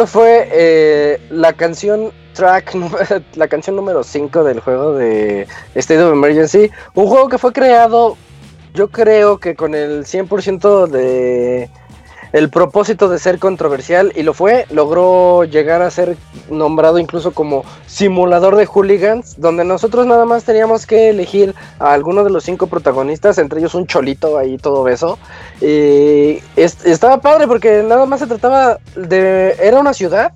Esto fue eh, la canción track, la canción número 5 del juego de State of Emergency. Un juego que fue creado, yo creo que con el 100% de el propósito de ser controversial y lo fue. Logró llegar a ser nombrado incluso como simulador de hooligans, donde nosotros nada más teníamos que elegir a alguno de los cinco protagonistas, entre ellos un cholito ahí todo beso. Y es- estaba padre porque nada más se trataba de... Era una ciudad,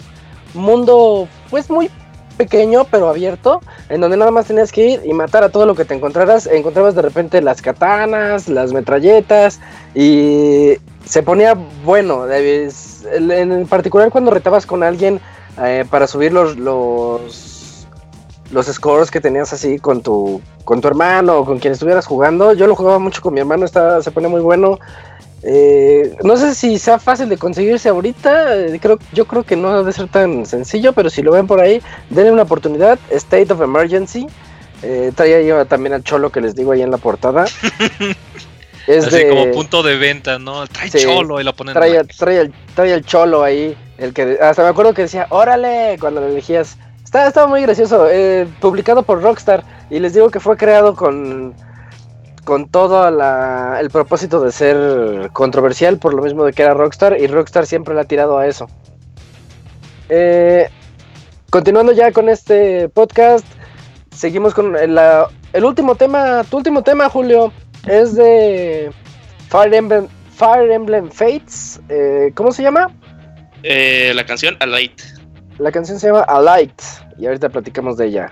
mundo pues muy pequeño pero abierto, en donde nada más tenías que ir y matar a todo lo que te encontraras. Encontrabas de repente las katanas, las metralletas y se ponía bueno. En particular cuando retabas con alguien eh, para subir los, los los scores que tenías así con tu con tu hermano o con quien estuvieras jugando. Yo lo jugaba mucho con mi hermano, estaba, se pone muy bueno. Eh, no sé si sea fácil de conseguirse ahorita, eh, creo, yo creo que no debe ser tan sencillo, pero si lo ven por ahí, denle una oportunidad. State of Emergency. Eh, trae ahí también al cholo que les digo ahí en la portada. es Así de- como punto de venta, ¿no? Trae Sí, cholo y lo ponen. trae, en la- trae el, trae el cholo ahí, el que hasta me acuerdo que decía, órale, cuando lo elegías. Está, estaba muy gracioso, eh, publicado por Rockstar, y les digo que fue creado con, con todo la- el propósito de ser controversial, por lo mismo de que era Rockstar, y Rockstar siempre le ha tirado a eso. Eh, continuando ya con este podcast, seguimos con la- el último tema, tu último tema, Julio, es de Fire Emblem, Fire Emblem Fates. eh, ¿Cómo se llama? Eh, la canción Alight. La canción se llama Alight. Y ahorita platicamos de ella.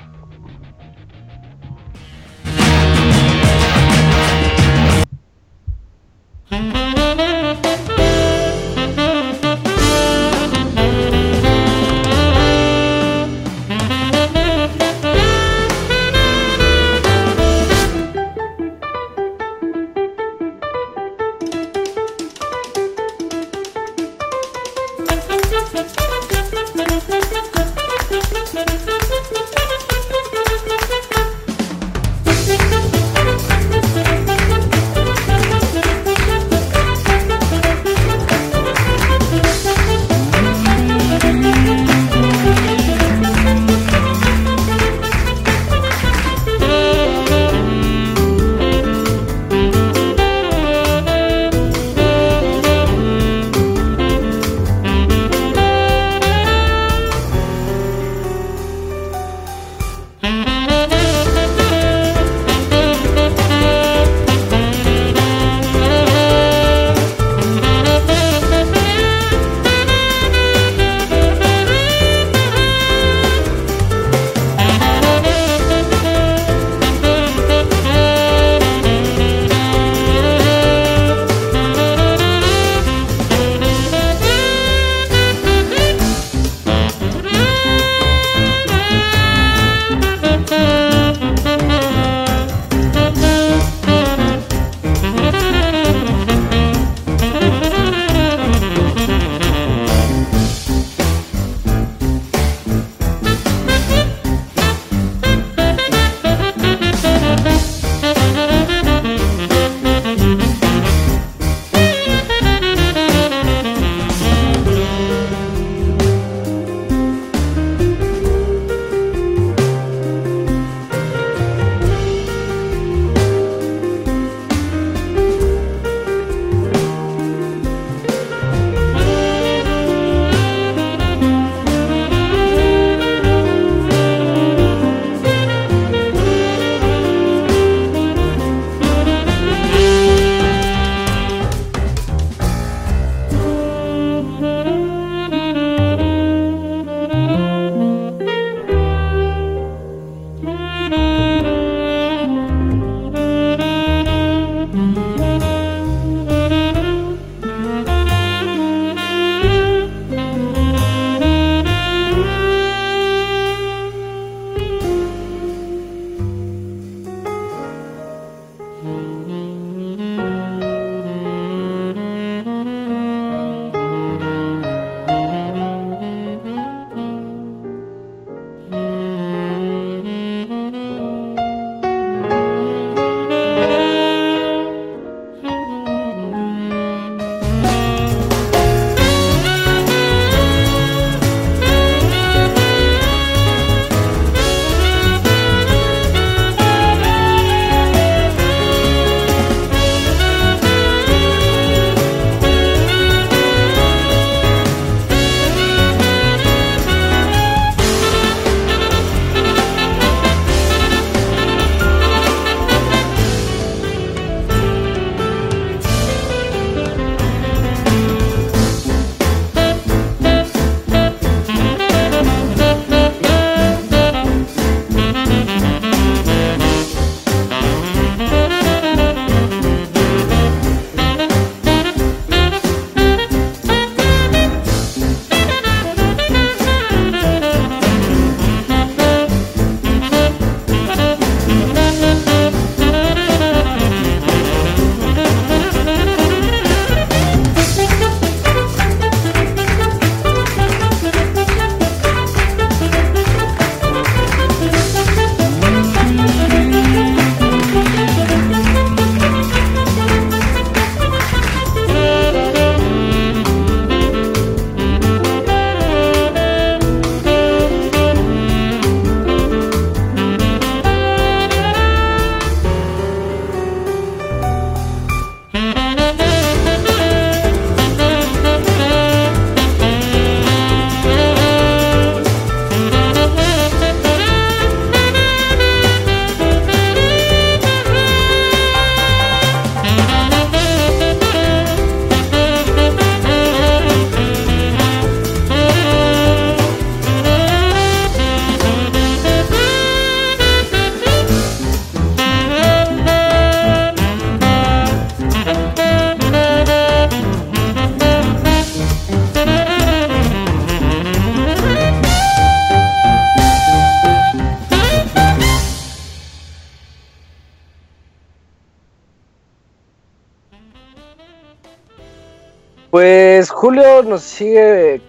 Julio nos sigue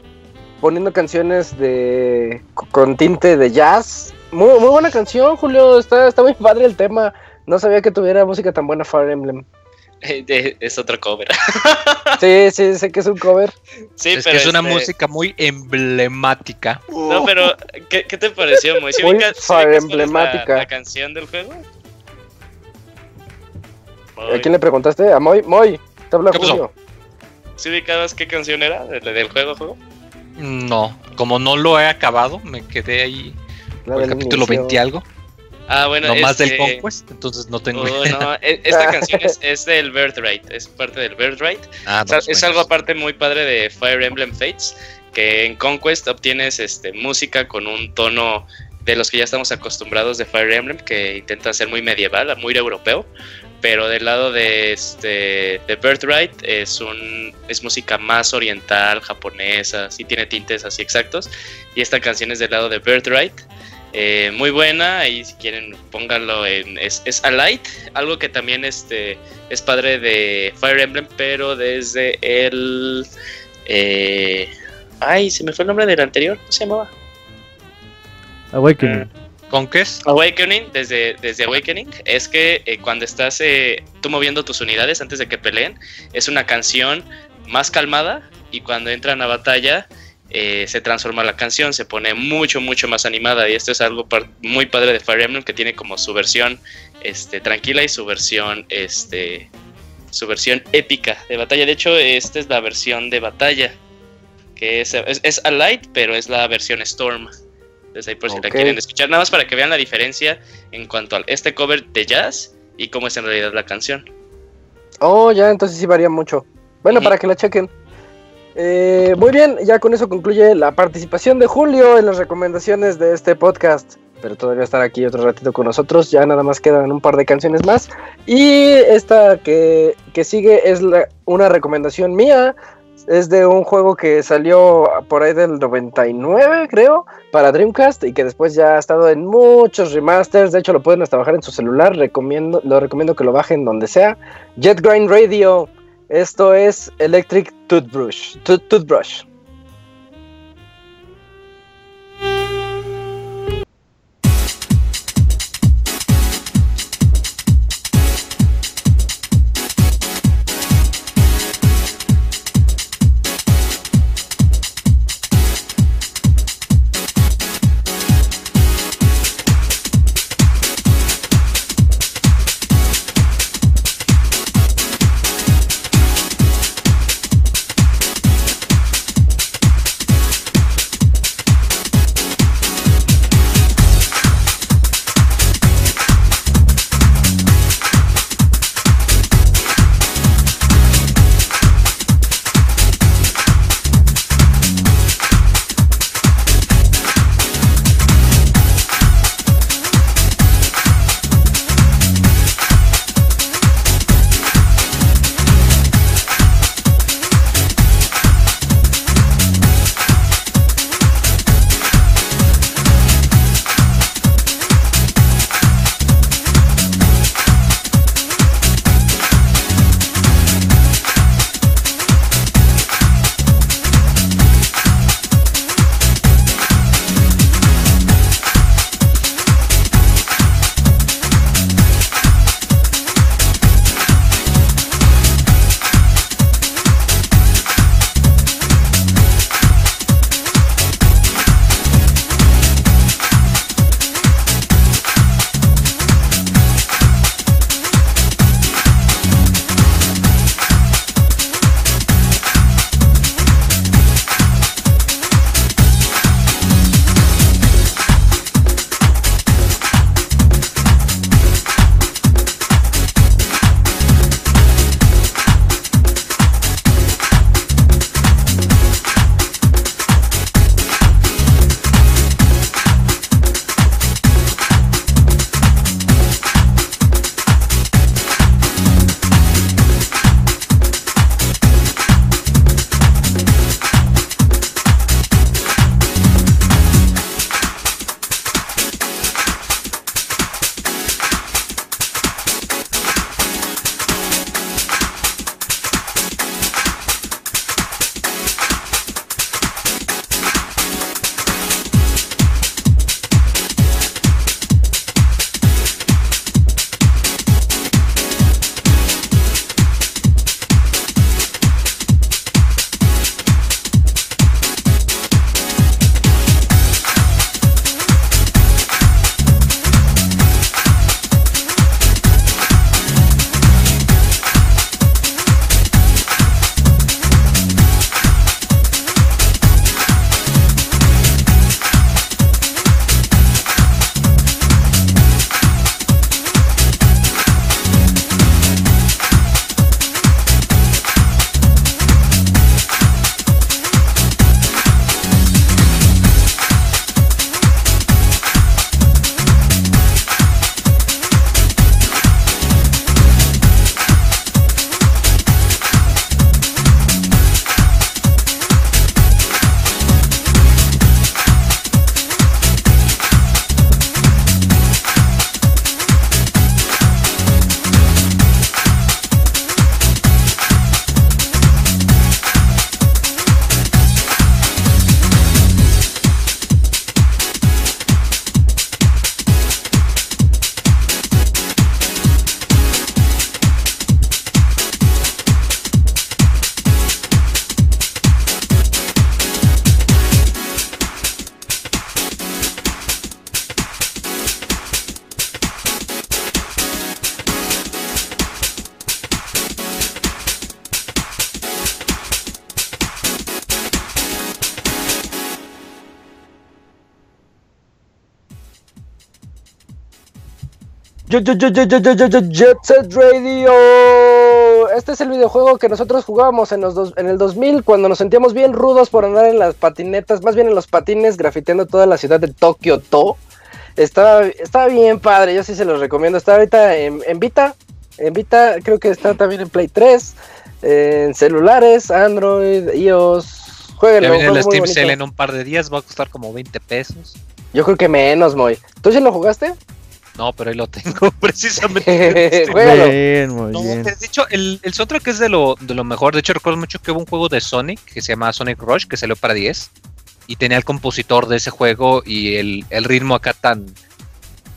poniendo canciones de con tinte de jazz. Muy, muy buena canción, Julio. Está, está muy padre el tema. No sabía que tuviera música tan buena Fire Emblem. Eh, es otro cover. Sí, sí, sé que es un cover. sí, es que pero es una este, música muy emblemática. No, pero ¿qué, qué te pareció, Moy? ¿Sí Muy fire es la- emblemática. La, canción del juego? ¿A quién le preguntaste? A Moy. Moy, te habla ¿Qué pasó? ¿Sí ubicabas qué canción era del, del juego, juego? No, como no lo he acabado, me quedé ahí por el del capítulo inicio. 20 y algo. Ah, bueno, no más del este- Conquest, entonces no tengo Oh, idea. no, e- esta canción es, es del Birthright, es parte del Birthright. Ah, O sea, no, es bueno. algo aparte muy padre de Fire Emblem Fates, que en Conquest obtienes este, música con un tono de los que ya estamos acostumbrados de Fire Emblem, que intenta ser muy medieval, muy europeo, pero del lado de este de Birthright es un es música más oriental, japonesa, sí tiene tintes así exactos, y esta canción es del lado de Birthright. eh, muy buena, ahí si quieren pónganlo en es, es Alight, algo que también este es padre de Fire Emblem, pero desde el. eh, ay, se me fue el nombre del anterior. ¿Cómo se llamaba? Awakening. Conquest. Awakening, desde, desde Awakening, es que eh, cuando estás eh, tú moviendo tus unidades antes de que peleen, es una canción más calmada y cuando entran a batalla eh, se transforma la canción, se pone mucho, mucho más animada y esto es algo muy padre de Fire Emblem que tiene como su versión este, tranquila y su versión, este, su versión épica de batalla. De hecho, esta es la versión de batalla, que es, es, es a light, pero es la versión Storm. Entonces ahí por si la Ok. quieren escuchar, nada más para que vean la diferencia en cuanto a este cover de jazz y cómo es en realidad la canción. Oh, ya, entonces sí varía mucho. Bueno, para que la chequen. Eh, muy bien, ya con eso concluye la participación de Julio en las recomendaciones de este podcast. Pero todavía estará aquí otro ratito con nosotros. Ya nada más quedan un par de canciones más. Y esta que, que sigue es la- una recomendación mía. Es de un juego que salió por ahí del 99, creo, para Dreamcast y que después ya ha estado en muchos remasters. De hecho, lo pueden hasta bajar en su celular. Recomiendo, lo recomiendo que lo bajen donde sea. Jet Grind Radio. Esto es Electric Toothbrush. Tooth- toothbrush. Jet Set Radio. Este es el videojuego que nosotros jugábamos en, los dos- en el 2000 cuando nos sentíamos bien rudos por andar en las patinetas, más bien en los patines, grafiteando toda la ciudad de Tokio To. Estaba, estaba bien padre, yo sí se los recomiendo. Está ahorita en, en Vita, en Vita creo que está también en Play 3, en celulares, Android, iOS. Ya Jueguenlo, viene juego el Steam. Sale en un par de días, va a costar como 20 pesos. Yo creo que menos, Moy. ¿Tú sí lo jugaste? No, pero ahí lo tengo precisamente. Juégalo. Bien, muy No, bien. de hecho, el, el soundtrack es de lo, de lo mejor. De hecho, recuerdo mucho que hubo un juego de Sonic que se llama Sonic Rush, que salió para 10. Y tenía el compositor de ese juego y el, el ritmo acá tan,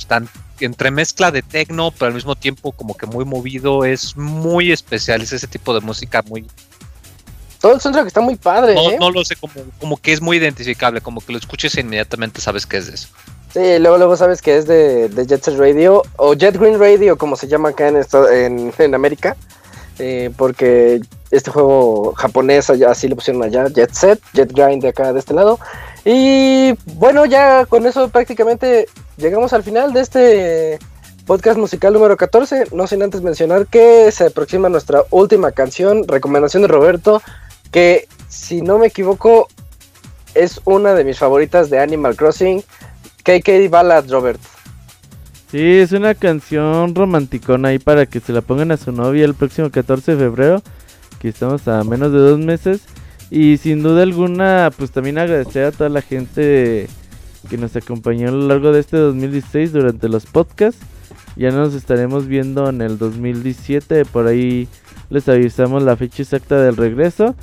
tan entre mezcla de techno, pero al mismo tiempo como que muy movido. Es muy especial. Es ese tipo de música muy... Todo el soundtrack está muy padre, No, ¿eh? no lo sé, como, como que es muy identificable. Como que lo escuches e inmediatamente sabes que es de eso. Sí, luego, luego sabes que es de, Jet Set Radio o Jet Green Radio, como se llama acá en, en, en América. eh, porque este juego japonés así le pusieron allá, Jet Set, Jet Grind de acá de este lado. Y bueno, ya con eso prácticamente llegamos al final de este podcast musical número 14. No sin antes mencionar que se aproxima nuestra última canción, recomendación de Roberto, que si no me equivoco es una de mis favoritas de Animal Crossing. KK Ballad, Robert. Sí, es una canción romanticona ahí para que se la pongan a su novia el próximo 14 de febrero, que estamos a menos de dos meses. Y sin duda alguna, pues también agradecer a toda la gente que nos acompañó a lo largo de este 2016 durante los podcasts. Ya nos estaremos viendo en el 2017, por ahí les avisamos la fecha exacta del regreso.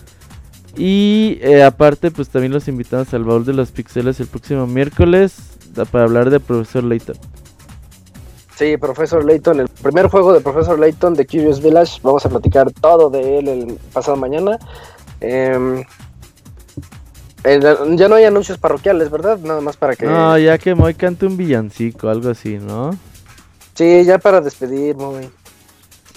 Y eh, aparte, pues también los invitamos al baúl de los pixeles el próximo miércoles para hablar de Profesor Layton. Sí, Profesor Layton, el primer juego de Profesor Layton de Curious Village. Vamos a platicar todo de él el pasado mañana. Em, el- ya no hay anuncios parroquiales, ¿verdad? Nada más para que. No, ya que Moy cante un villancico, algo así, ¿no? Sí, ya para despedir, muy.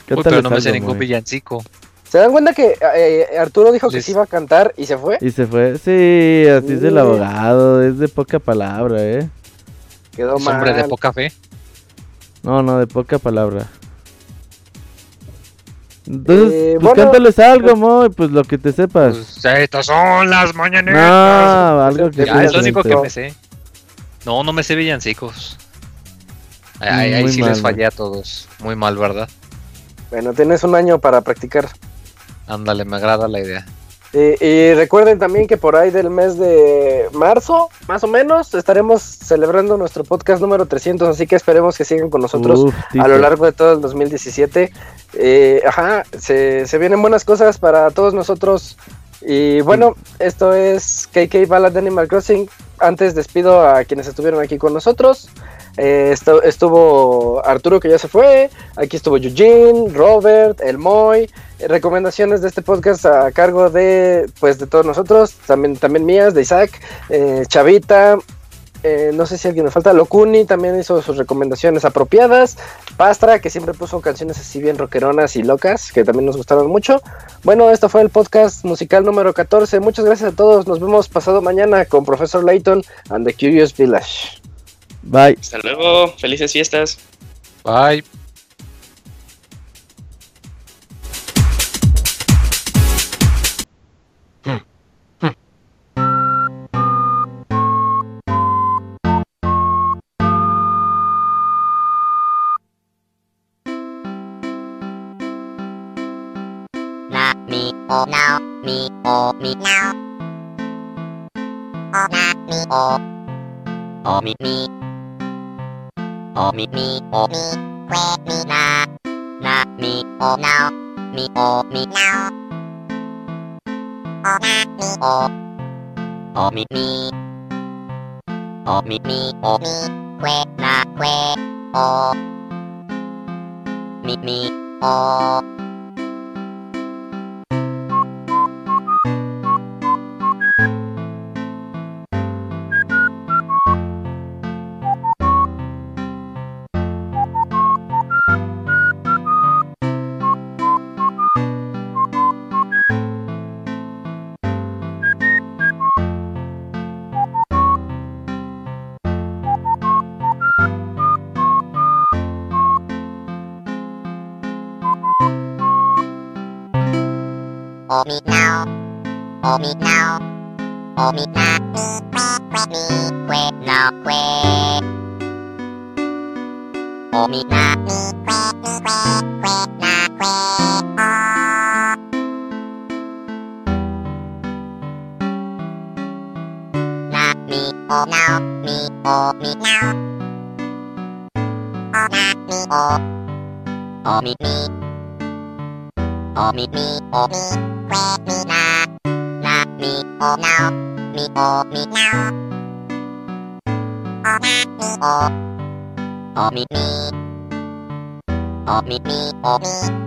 Uy, pero no me sé ningún Moy. villancico. ¿Se dan cuenta que eh, Arturo dijo que Les- sí iba a cantar y se fue? Y se fue. Sí, así es el abogado, es de poca palabra, ¿eh? Quedó Es mal. hombre de poca fe. No, no, de poca palabra. Entonces, Eh, pues bueno, cántales algo, Moy, pues lo que te sepas. Pues, estas son las no, mañaneras. algo que Ya, es lo único que me sé. No, no me sé villancicos. Ay, ay, ahí sí mal, les fallé a todos. Muy mal, ¿verdad? Bueno, tienes un año para practicar. Ándale, me agrada la idea. Y, y recuerden también que por ahí del mes de marzo, más o menos, estaremos celebrando nuestro podcast número 300, así que esperemos que sigan con nosotros Uf, a lo largo de todo el 2017. Eh, ajá, se, se vienen buenas cosas para todos nosotros. Y bueno, esto es KK Ballad de Animal Crossing. Antes despido a quienes estuvieron aquí con nosotros. Eh, estuvo Arturo que ya se fue. Aquí estuvo Eugene, Robert, El Moy. Eh, recomendaciones de este podcast a cargo de pues de todos nosotros. También, también mías, de Isaac, eh, Chavita. no sé si alguien me falta. Locuni también hizo sus recomendaciones apropiadas. Pastra, que siempre puso canciones así bien rockeronas y locas, que también nos gustaron mucho. Bueno, esto fue el podcast musical número 14. Muchas gracias a todos. Nos vemos pasado mañana con Profesor Layton and the Curious Village. Bye. Hasta luego, felices fiestas. Bye. O now mi o mi now. O na mi o o mi mi. O mi mi o mi que mi na. Na mi o now mi o mi now. O na mi o o mi mi. O mi mi o mi que na que o mi mi o oh おみ、くえみな、なみおなお、みおみなお。おなみお、おみみ、おみみ、おみ。